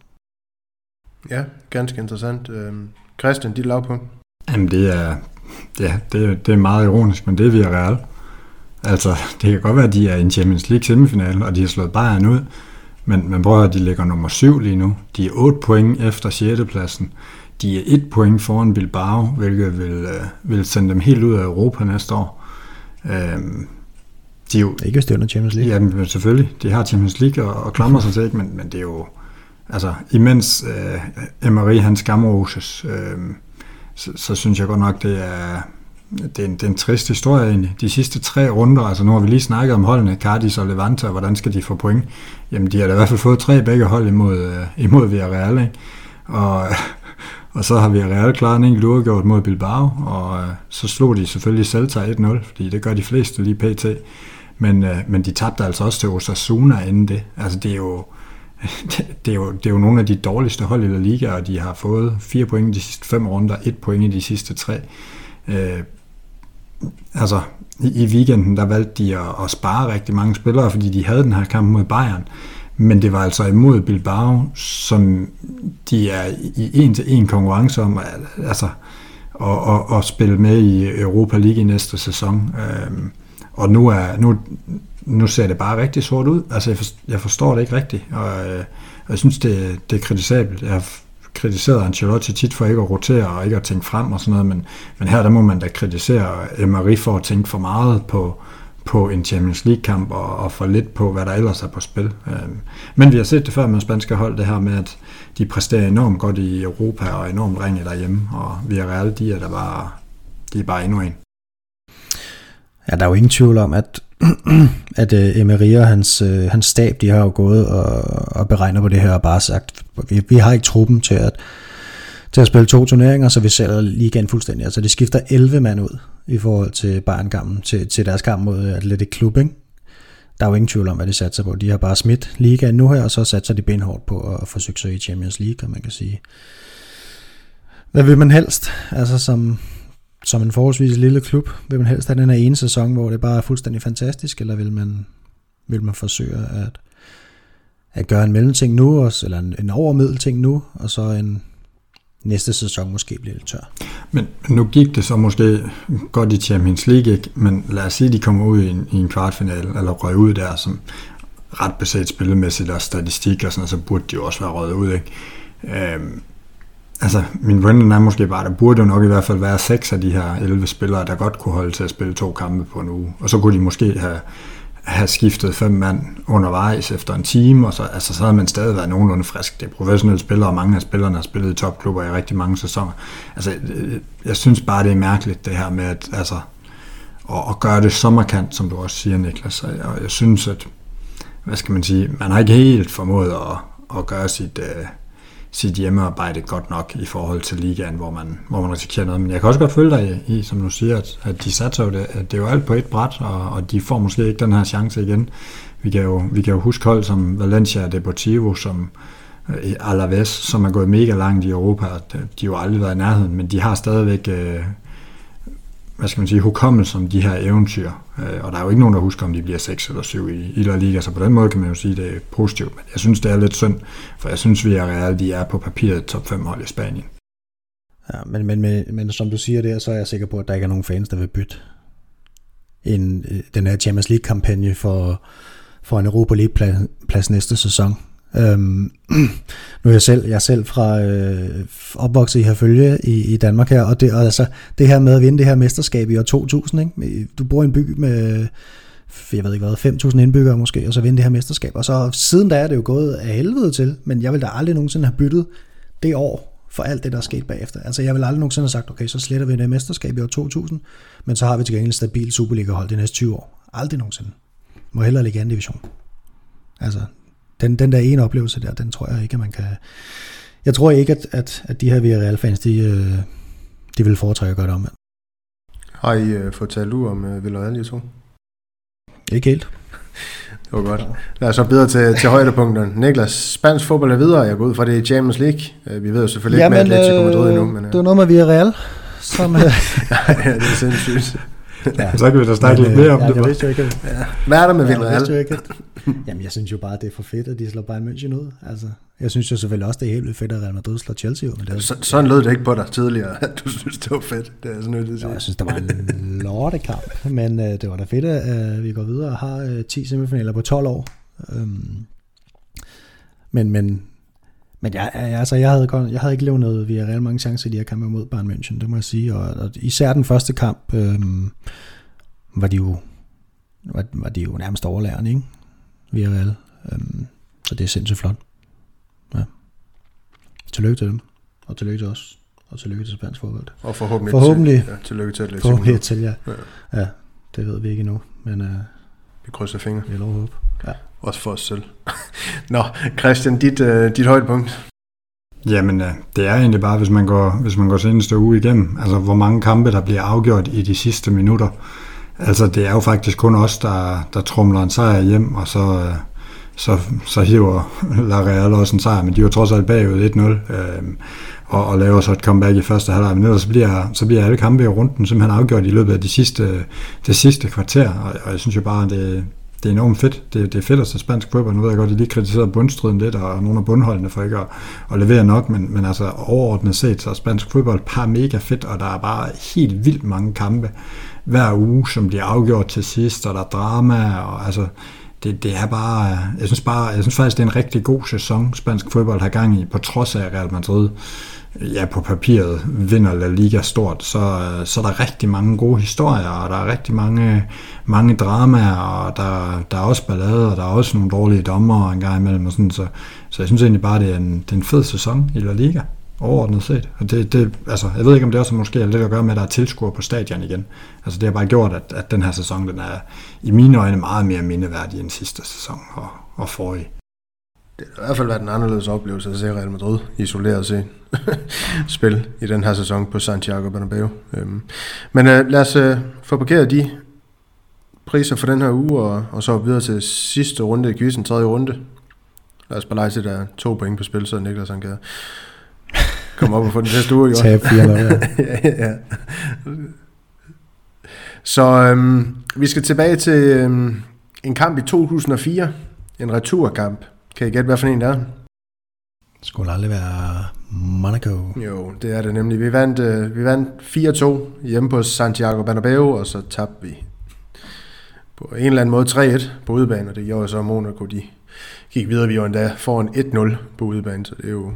Ja, ganske interessant. Øh, Christian, dit lavpunkt? Jamen, det er, ja, det, det er meget ironisk, men det er Villarreal. Altså, det kan godt være, at de er i en Champions League semifinal, og de har slået Bayern ud, men man prøver at de ligger nummer 7 lige nu. De er 8 point efter 6. pladsen. De er 1 point foran Bilbao, hvilket vil, øh, vil sende dem helt ud af Europa næste år. Øhm, de er jo, ikke hvis det er under Champions League. Ja, men selvfølgelig. De har Champions League og, og klamrer sig til, ikke? Men, men det er jo... Altså, imens øh, Emery han skamroses, øh, så, så synes jeg godt nok, det er, det er, en, det er en trist historie egentlig. De sidste tre runder, altså nu har vi lige snakket om holdene, Cardis og Levante, og hvordan skal de få point? Jamen, de har da i hvert fald fået tre begge hold imod, øh, imod Villarreal, ikke? Og, og så har Villarreal klaret en enkelt uafgjort mod Bilbao, og øh, så slog de selvfølgelig Celta 1-0, fordi det gør de fleste lige pt. Men, øh, men de tabte altså også til Osasuna inden det. Altså det er jo, det er, jo, det er jo nogle af de dårligste hold i La Liga, og de har fået fire point i de sidste fem runder, et point i de sidste tre. Øh, altså, i, i weekenden, der valgte de at, at spare rigtig mange spillere, fordi de havde den her kamp mod Bayern. Men det var altså imod Bilbao, som de er i en til en konkurrence om altså, at, at, at spille med i Europa League i næste sæson. Øh, og nu, er, nu, nu ser det bare rigtig sort ud. Altså, jeg, forstår, jeg forstår det ikke rigtigt, og, øh, og jeg synes, det, det er kritisabelt. Jeg har kritiseret Ancelotti tit for ikke at rotere og ikke at tænke frem og sådan noget, men, men her der må man da kritisere Emery for at tænke for meget på, på en Champions League-kamp og, og for lidt på, hvad der ellers er på spil. Øhm, men vi har set det før med spanske hold, det her med, at de præsterer enormt godt i Europa og enormt ringe derhjemme, og vi er reelt, de er der bare, de er bare endnu en. Ja, der er jo ingen tvivl om, at, at uh, Emery og hans, uh, hans stab, de har jo gået og, og beregnet på det her og bare sagt, vi, vi har ikke truppen til at, til at spille to turneringer, så vi sælger ligaen fuldstændig. Altså det skifter 11 mand ud i forhold til Bayern kampen til, til deres kamp mod Athletic Club, ikke? Der er jo ingen tvivl om, hvad de satser på. De har bare smidt ligaen nu her, og så satser de benhårdt på at få succes i Champions League, man kan sige. Hvad vil man helst? Altså som, som en forholdsvis lille klub, vil man helst have den her ene sæson, hvor det bare er fuldstændig fantastisk, eller vil man, vil man forsøge at, at gøre en mellemting nu, også, eller en, en overmiddelting nu, og så en næste sæson måske bliver lidt tør. Men nu gik det så måske godt i Champions League, ikke? men lad os sige, at de kommer ud i en, i en kvartfinale, eller røg ud der, som ret besat spillemæssigt og statistik og sådan så burde de jo også være røget ud. Ikke? Øhm, altså, min Brendan er måske bare, der burde jo nok i hvert fald være seks af de her 11 spillere, der godt kunne holde til at spille to kampe på en uge. Og så kunne de måske have, have skiftet fem mand undervejs efter en time, og så, altså, så havde man stadig været nogenlunde frisk. Det er professionelle spillere, og mange af spillerne har spillet i topklubber i rigtig mange sæsoner. Altså, øh, jeg synes bare, det er mærkeligt, det her med at, altså, at, at gøre det så markant, som du også siger, Niklas. Og jeg synes, at, hvad skal man sige, man har ikke helt formået at, at gøre sit, øh, sit hjemmearbejde godt nok i forhold til ligaen, hvor man, hvor man risikerer noget. Men jeg kan også godt følge dig i, som du siger, at, at de satser jo det, at det er jo alt på et bræt, og, og de får måske ikke den her chance igen. Vi kan jo, vi kan jo huske hold som Valencia Deportivo, som eh, Alaves, som er gået mega langt i Europa. De har jo aldrig været i nærheden, men de har stadigvæk øh, hvad skal man sige, hukommelse om de her eventyr. Øh, og der er jo ikke nogen, der husker, om de bliver 6 eller 7 i, i La Liga, så på den måde kan man jo sige, at det er positivt. Men jeg synes, det er lidt synd, for jeg synes, vi er reelt, de er på papiret top 5 hold i Spanien. Ja, men, men, men, men som du siger der, så er jeg sikker på, at der ikke er nogen fans, der vil bytte en, øh, den her Champions League-kampagne for, for en Europa League-plads næste sæson. Øhm, nu er jeg selv, jeg er selv fra øh, opvokset i Herfølge i, i Danmark her, og det, og altså, det her med at vinde det her mesterskab i år 2000, ikke? Øh, du bor i en by med, jeg ved ikke hvad, 5.000 indbyggere måske, og så vinde det her mesterskab, og så siden da er det jo gået af helvede til, men jeg vil da aldrig nogensinde have byttet det år for alt det, der er sket bagefter. Altså jeg vil aldrig nogensinde have sagt, okay, så sletter vi det mesterskab i år 2000, men så har vi til gengæld stabil Superliga-hold de næste 20 år. Aldrig nogensinde. Må hellere ligge i anden division. Altså, den, den der ene oplevelse der, den tror jeg ikke, at man kan... Jeg tror ikke, at, at, at de her Villarreal-fans, de, øh, de vil foretrække at gøre det om. Har I uh, fået talt ud om uh, Villarreal, I to? Ikke helt. det var godt. Lad os så videre til, til højdepunkterne. Niklas, spansk fodbold er videre. Jeg går ud fra, det er Champions League. Vi ved jo selvfølgelig ja, ikke med Atletico Madrid endnu. Men, det var noget med Villarreal, som... ja, det er sindssygt. Ja. Så kan vi da snakke lidt mere om ja, det. Jeg vidste jo ikke, at, ja. Hvad er der med Villarreal? Jeg vidste jo ikke, at, jamen, jeg synes jo bare, det er for fedt, at de slår Bayern München ud. Altså, jeg synes jo selvfølgelig også, det er helt vildt fedt, at Real Madrid slår Chelsea ud. Men det er, så, sådan lød det ikke på dig tidligere, at du synes, det var fedt. Det er sådan noget, det jo, jeg synes, det var en lortekamp, men uh, det var da fedt, at uh, vi går videre og har uh, 10 semifinaler på 12 år. Um, men, men men jeg, altså, jeg, havde, jeg havde ikke levet noget via reelt mange chancer i de her kampe mod Bayern München, det må jeg sige. Og, og især den første kamp øhm, var, de jo, var, var de jo nærmest overlærende, ikke? Via Real. Øhm, så det er sindssygt flot. Ja. Tillykke til dem. Og tillykke til os. Og tillykke til spansk fodbold. Og forhåbentlig, forhåbentlig til, ja, tillykke til Atletico. Forhåbentlig til, ja. ja. ja. det ved vi ikke endnu. Men, uh, vi krydser fingre. Vi har lov at håbe. Ja. Også for os selv. Nå, Christian, dit, øh, dit højdepunkt? Jamen, øh, det er egentlig bare, hvis man går, hvis man går seneste uge igennem, altså hvor mange kampe, der bliver afgjort i de sidste minutter. Altså, det er jo faktisk kun os, der, der trumler en sejr hjem, og så, øh, så, så hiver La Real også en sejr, men de var trods alt bagud 1-0, øh, og, og laver så et comeback i første halvleg. Men ellers så bliver, så bliver alle kampe i runden simpelthen afgjort i løbet af de sidste, det sidste kvarter, og, og jeg synes jo bare, det, det er enormt fedt. Det, det er fedt at se spansk fodbold. Nu ved jeg godt, at de lige kritiserede bundstriden lidt, og nogle af bundholdene for ikke at, at levere nok, men, men altså overordnet set, så er spansk fodbold par mega fedt, og der er bare helt vildt mange kampe hver uge, som bliver afgjort til sidst, og der er drama, og altså, det, det er bare, jeg synes bare, jeg synes faktisk, det er en rigtig god sæson, spansk fodbold har gang i, på trods af Real Madrid ja, på papiret vinder La Liga stort, så, øh, så er der rigtig mange gode historier, og der er rigtig mange, mange dramaer, og der, der er også ballade, og der er også nogle dårlige dommer en gang imellem, og sådan, så, så jeg synes egentlig bare, det er en, det er en fed sæson i La Liga, overordnet set. Og det, det, altså, jeg ved ikke, om det også måske har lidt at gøre med, at der er tilskuere på stadion igen. Altså, det har bare gjort, at, at den her sæson, den er i mine øjne meget mere mindeværdig end sidste sæson og, og forrige det har i hvert fald været en anderledes oplevelse at se Real Madrid isoleret set spil i den her sæson på Santiago Bernabeu. Øhm, men øh, lad os øh, få parkeret de priser for den her uge, og, og så videre til sidste runde i quizzen, tredje runde. Lad os bare lege til, der er to point på spil, så Niklas han kan komme op og få den næste uge. Tab fire ja. ja, ja. Så øhm, vi skal tilbage til øhm, en kamp i 2004, en returkamp kan I gætte, hvad for en det er? Det skulle aldrig være Monaco. Jo, det er det nemlig. Vi vandt, øh, vi vandt 4-2 hjemme på Santiago Bernabeu, og så tabte vi på en eller anden måde 3-1 på udebane, og det gjorde så Monaco, de gik videre. Vi var endda foran 1-0 på udebane, så det er jo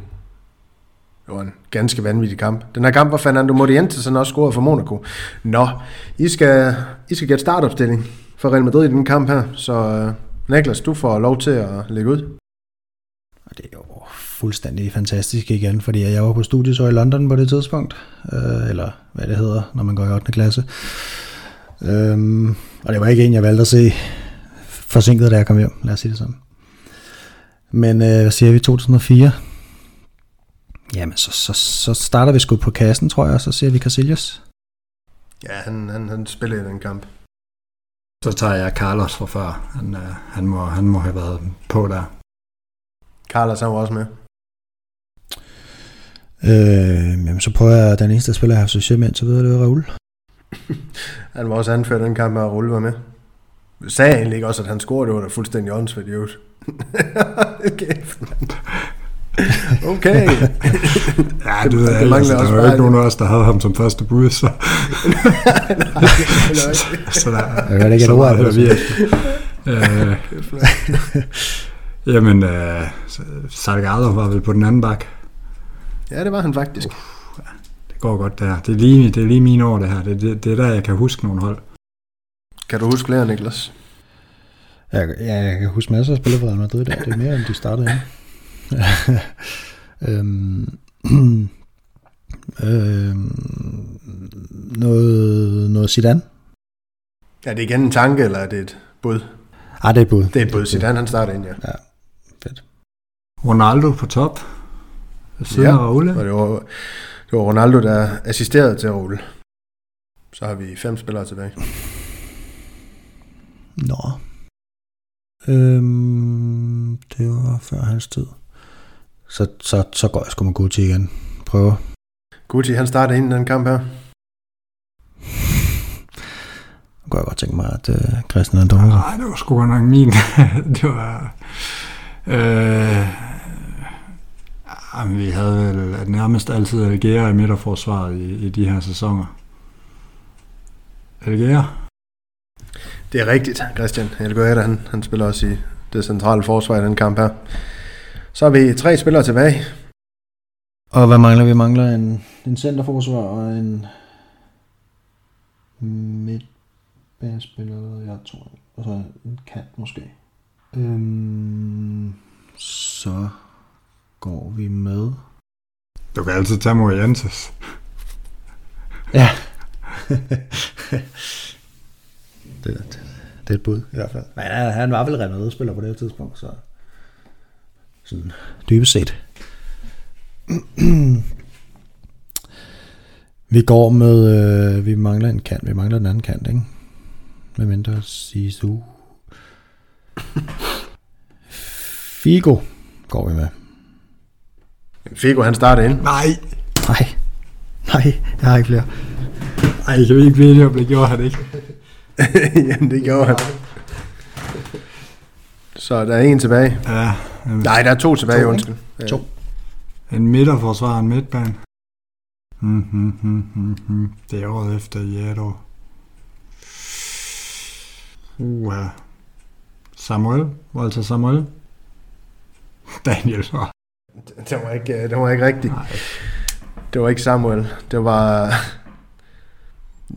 det var en ganske vanvittig kamp. Den her kamp var Fernando Morientes, som også scorede for Monaco. Nå, I skal, I skal gætte startopstilling for Real Madrid i den kamp her, så uh, Niklas, du får lov til at lægge ud. Og det er jo fuldstændig fantastisk igen, fordi jeg var på studiet så i London på det tidspunkt, øh, eller hvad det hedder, når man går i 8. klasse. Øhm, og det var ikke en, jeg valgte at se forsinket, da jeg kom hjem, lad os sige det sådan. Men øh, hvad siger vi, 2004? Jamen, så, så, så starter vi sgu på kassen, tror jeg, og så ser vi Casillas. Ja, han, han, han spiller i den kamp. Så tager jeg Carlos fra før. Han, øh, han, må, han må have været på der. Carlos var også med. Øh, jamen, så prøver jeg, den eneste spiller, jeg har succes med, så ved jeg, det var Raul. han var også anført den kamp, at Raul var med. Jeg sagde egentlig ikke også, at han scorede, det var da fuldstændig åndssvagt. Kæft, Okay. ja, du ved, det, altså, der var jo ikke nogen af os, der havde ham som første bud, så... så der, jeg kan ikke så meget, vi Jamen, øh, Salgado var vel på den anden bak. Ja, det var han faktisk. Uh, ja, det går godt der. Det er lige, det er lige mine år, det her. Det, det, det er der, jeg kan huske nogle hold. Kan du huske flere, Niklas? Jeg, ja, jeg kan huske masser af spillere fra Real Madrid der. Det er mere, end de startede her. øhm, øhm, noget, noget Zidane? Er det igen en tanke, eller er det et bud? Ah, det er et bud. Det er et bud. Zidane, han starter ind, ja. Ja. Ronaldo på top. Siden ja, Raul. Og det var, det var Ronaldo, der assisterede til Raul. Så har vi fem spillere tilbage. Nå. Øhm, det var før hans tid. Så, så, så går jeg sgu med Gucci igen. Prøver. Gucci, han startede ind i den kamp her. Nu kunne jeg godt tænke mig, at uh, Christian er. Nej, det var sgu nok min. det var... Øh, jamen, vi havde vel nærmest altid Algera i midterforsvaret i, i de her sæsoner. Algera? Det er rigtigt, Christian. Algera, han, han spiller også i det centrale forsvar i den kamp her. Så har vi tre spillere tilbage. Og hvad mangler vi? Vi mangler en, en centerforsvar og en midtbanespiller, jeg tror. Og så en kant måske. Øhm, så går vi med... Du kan altid tage Morientes. Ja. det, det, det er et bud i hvert fald. Men han var vel Real spiller på det tidspunkt, så sådan dybest set. vi går med, øh, vi mangler en kant, vi mangler den anden kant, ikke? Med mindre Sisu. Figo går vi med. Figo, han starter ind. Nej. Nej. Nej, jeg har ikke flere. Ej, kan vi ikke blive om det gjorde han ikke? Jamen, det gjorde han. Så der er en tilbage. Ja. Jamen. Nej, der er to tilbage, to, undskyld. Ja. To. En midterforsvar, en midtbane. Mm, hmm, hmm, hmm, hmm. Det er året efter Jado. Uh, Samuel. Walter Samuel. Daniel. Det var ikke, det var ikke rigtigt. Nej. Det var ikke Samuel. Det var...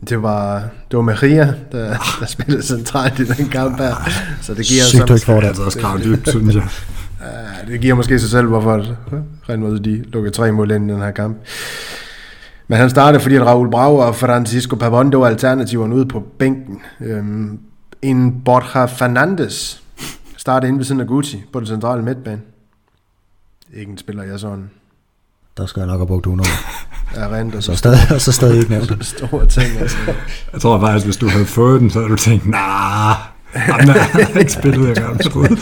Det var, det var Maria, der, der spillede centralt i den kamp her. Så det giver Sygt, du ikke får det. Er også dybt, synes jeg. Det giver måske sig selv, hvorfor Real Madrid de lukkede tre mål ind i den her kamp. Men han startede, fordi Raul Brau og Francisco Pavon, det var alternativerne ude på bænken. Øhm, en Borja Fernandes startede inde ved siden af Gucci på den centrale midtbane. Ikke en spiller, jeg sådan der skal jeg nok have brugt 100. ja, rent. Og så, stadig, og så stadig ikke nævnt. Store ting, altså. Jeg tror faktisk, hvis du havde fået den, så havde du tænkt, nah, han har ikke spillet, jeg gerne skud.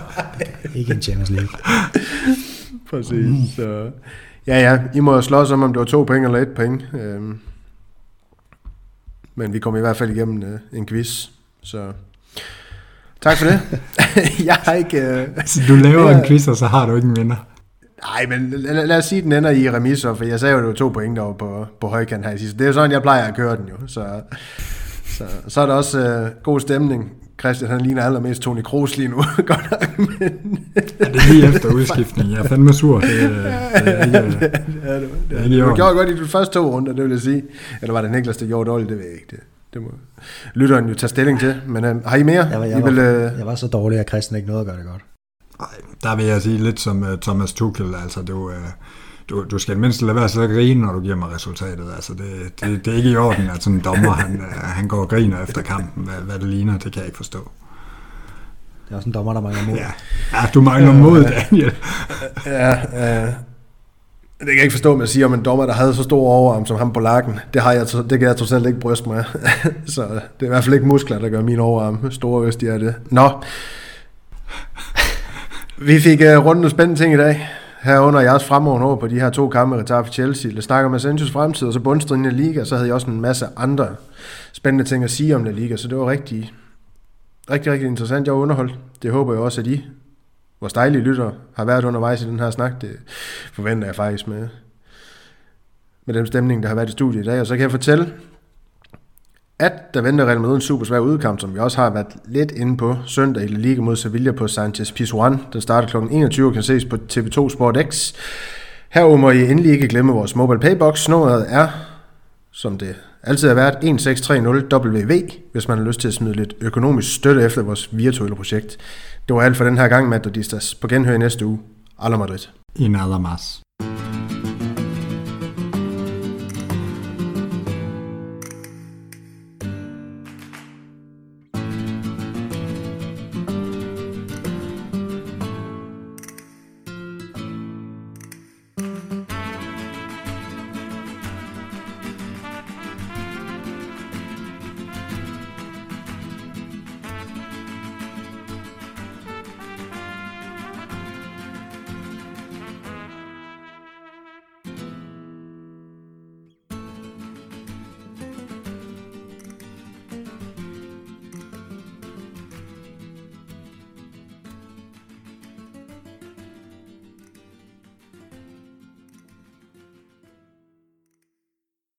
ikke en Champions League. Præcis. Mm. Så. Ja, ja, I må slås om, om det var to point eller et point. Øhm. Men vi kom i hvert fald igennem øh, en quiz, så tak for det. jeg har ikke... Øh, så du laver jeg, en quiz, og så har du ikke en vinder? Nej, men lad, lad os sige, at den ender i remiser, for jeg sagde jo, at det var to point der på, på højkant her i sidste. Det er jo sådan, jeg plejer at køre den jo. Så, så, så er der også øh, god stemning. Christian, han ligner allermest Toni Kroos lige nu. Godt nok, men... ja, det er lige efter udskiftning. Jeg er fandme sur. Det, det, det er ikke, det, det, det, det, det, det, gjorde godt i de første to runder, det vil jeg sige. Eller var det Niklas, der gjorde dårligt? Det ved jeg ikke. Det, det må lytteren jo tage stilling til. Men øh, har I mere? Jeg var, jeg, I vil, øh... jeg var så dårlig, at Christian ikke nåede at gøre det godt. Nej, der vil jeg sige lidt som uh, Thomas Tuchel, altså du, uh, du, du skal mindst lade være så at grine, når du giver mig resultatet. Altså det, det, det er ikke i orden, at sådan en dommer, han, uh, han går og griner efter kampen, hvad, hvad det ligner, det kan jeg ikke forstå. Det er også en dommer, der mangler mod. Ja, ja du mangler mod, Daniel. ja, uh, det kan jeg ikke forstå, at man siger om en dommer, der havde så stor overarm som ham på lakken. Det, har jeg, det kan jeg trods alt ikke bryste mig Så det er i hvert fald ikke muskler, der gør min overarm store, hvis de er det. Nå, vi fik øh, uh, rundt nogle spændende ting i dag. Herunder jeres fremover over på de her to kampe, der for Chelsea. Lad snakke om Asensios fremtid, og så bundstriden i Liga, så havde jeg også en masse andre spændende ting at sige om La Liga, så det var rigtig, rigtig, rigtig interessant. Jeg var underholdt. Det håber jeg også, at I, vores dejlige lyttere, har været undervejs i den her snak. Det forventer jeg faktisk med, med den stemning, der har været i studiet i dag. Og så kan jeg fortælle, at der venter Real Madrid en super svær udkamp, som vi også har været lidt inde på søndag i La Liga mod Sevilla på Sanchez Pizjuan, Den starter kl. 21 og kan ses på TV2 Sport X. Her må I endelig ikke glemme vores mobile paybox. Nummeret er, som det altid har været, 1630WV, hvis man har lyst til at smide lidt økonomisk støtte efter vores virtuelle projekt. Det var alt for den her gang, Madridistas. På genhør i næste uge. Alla Madrid. I nada más.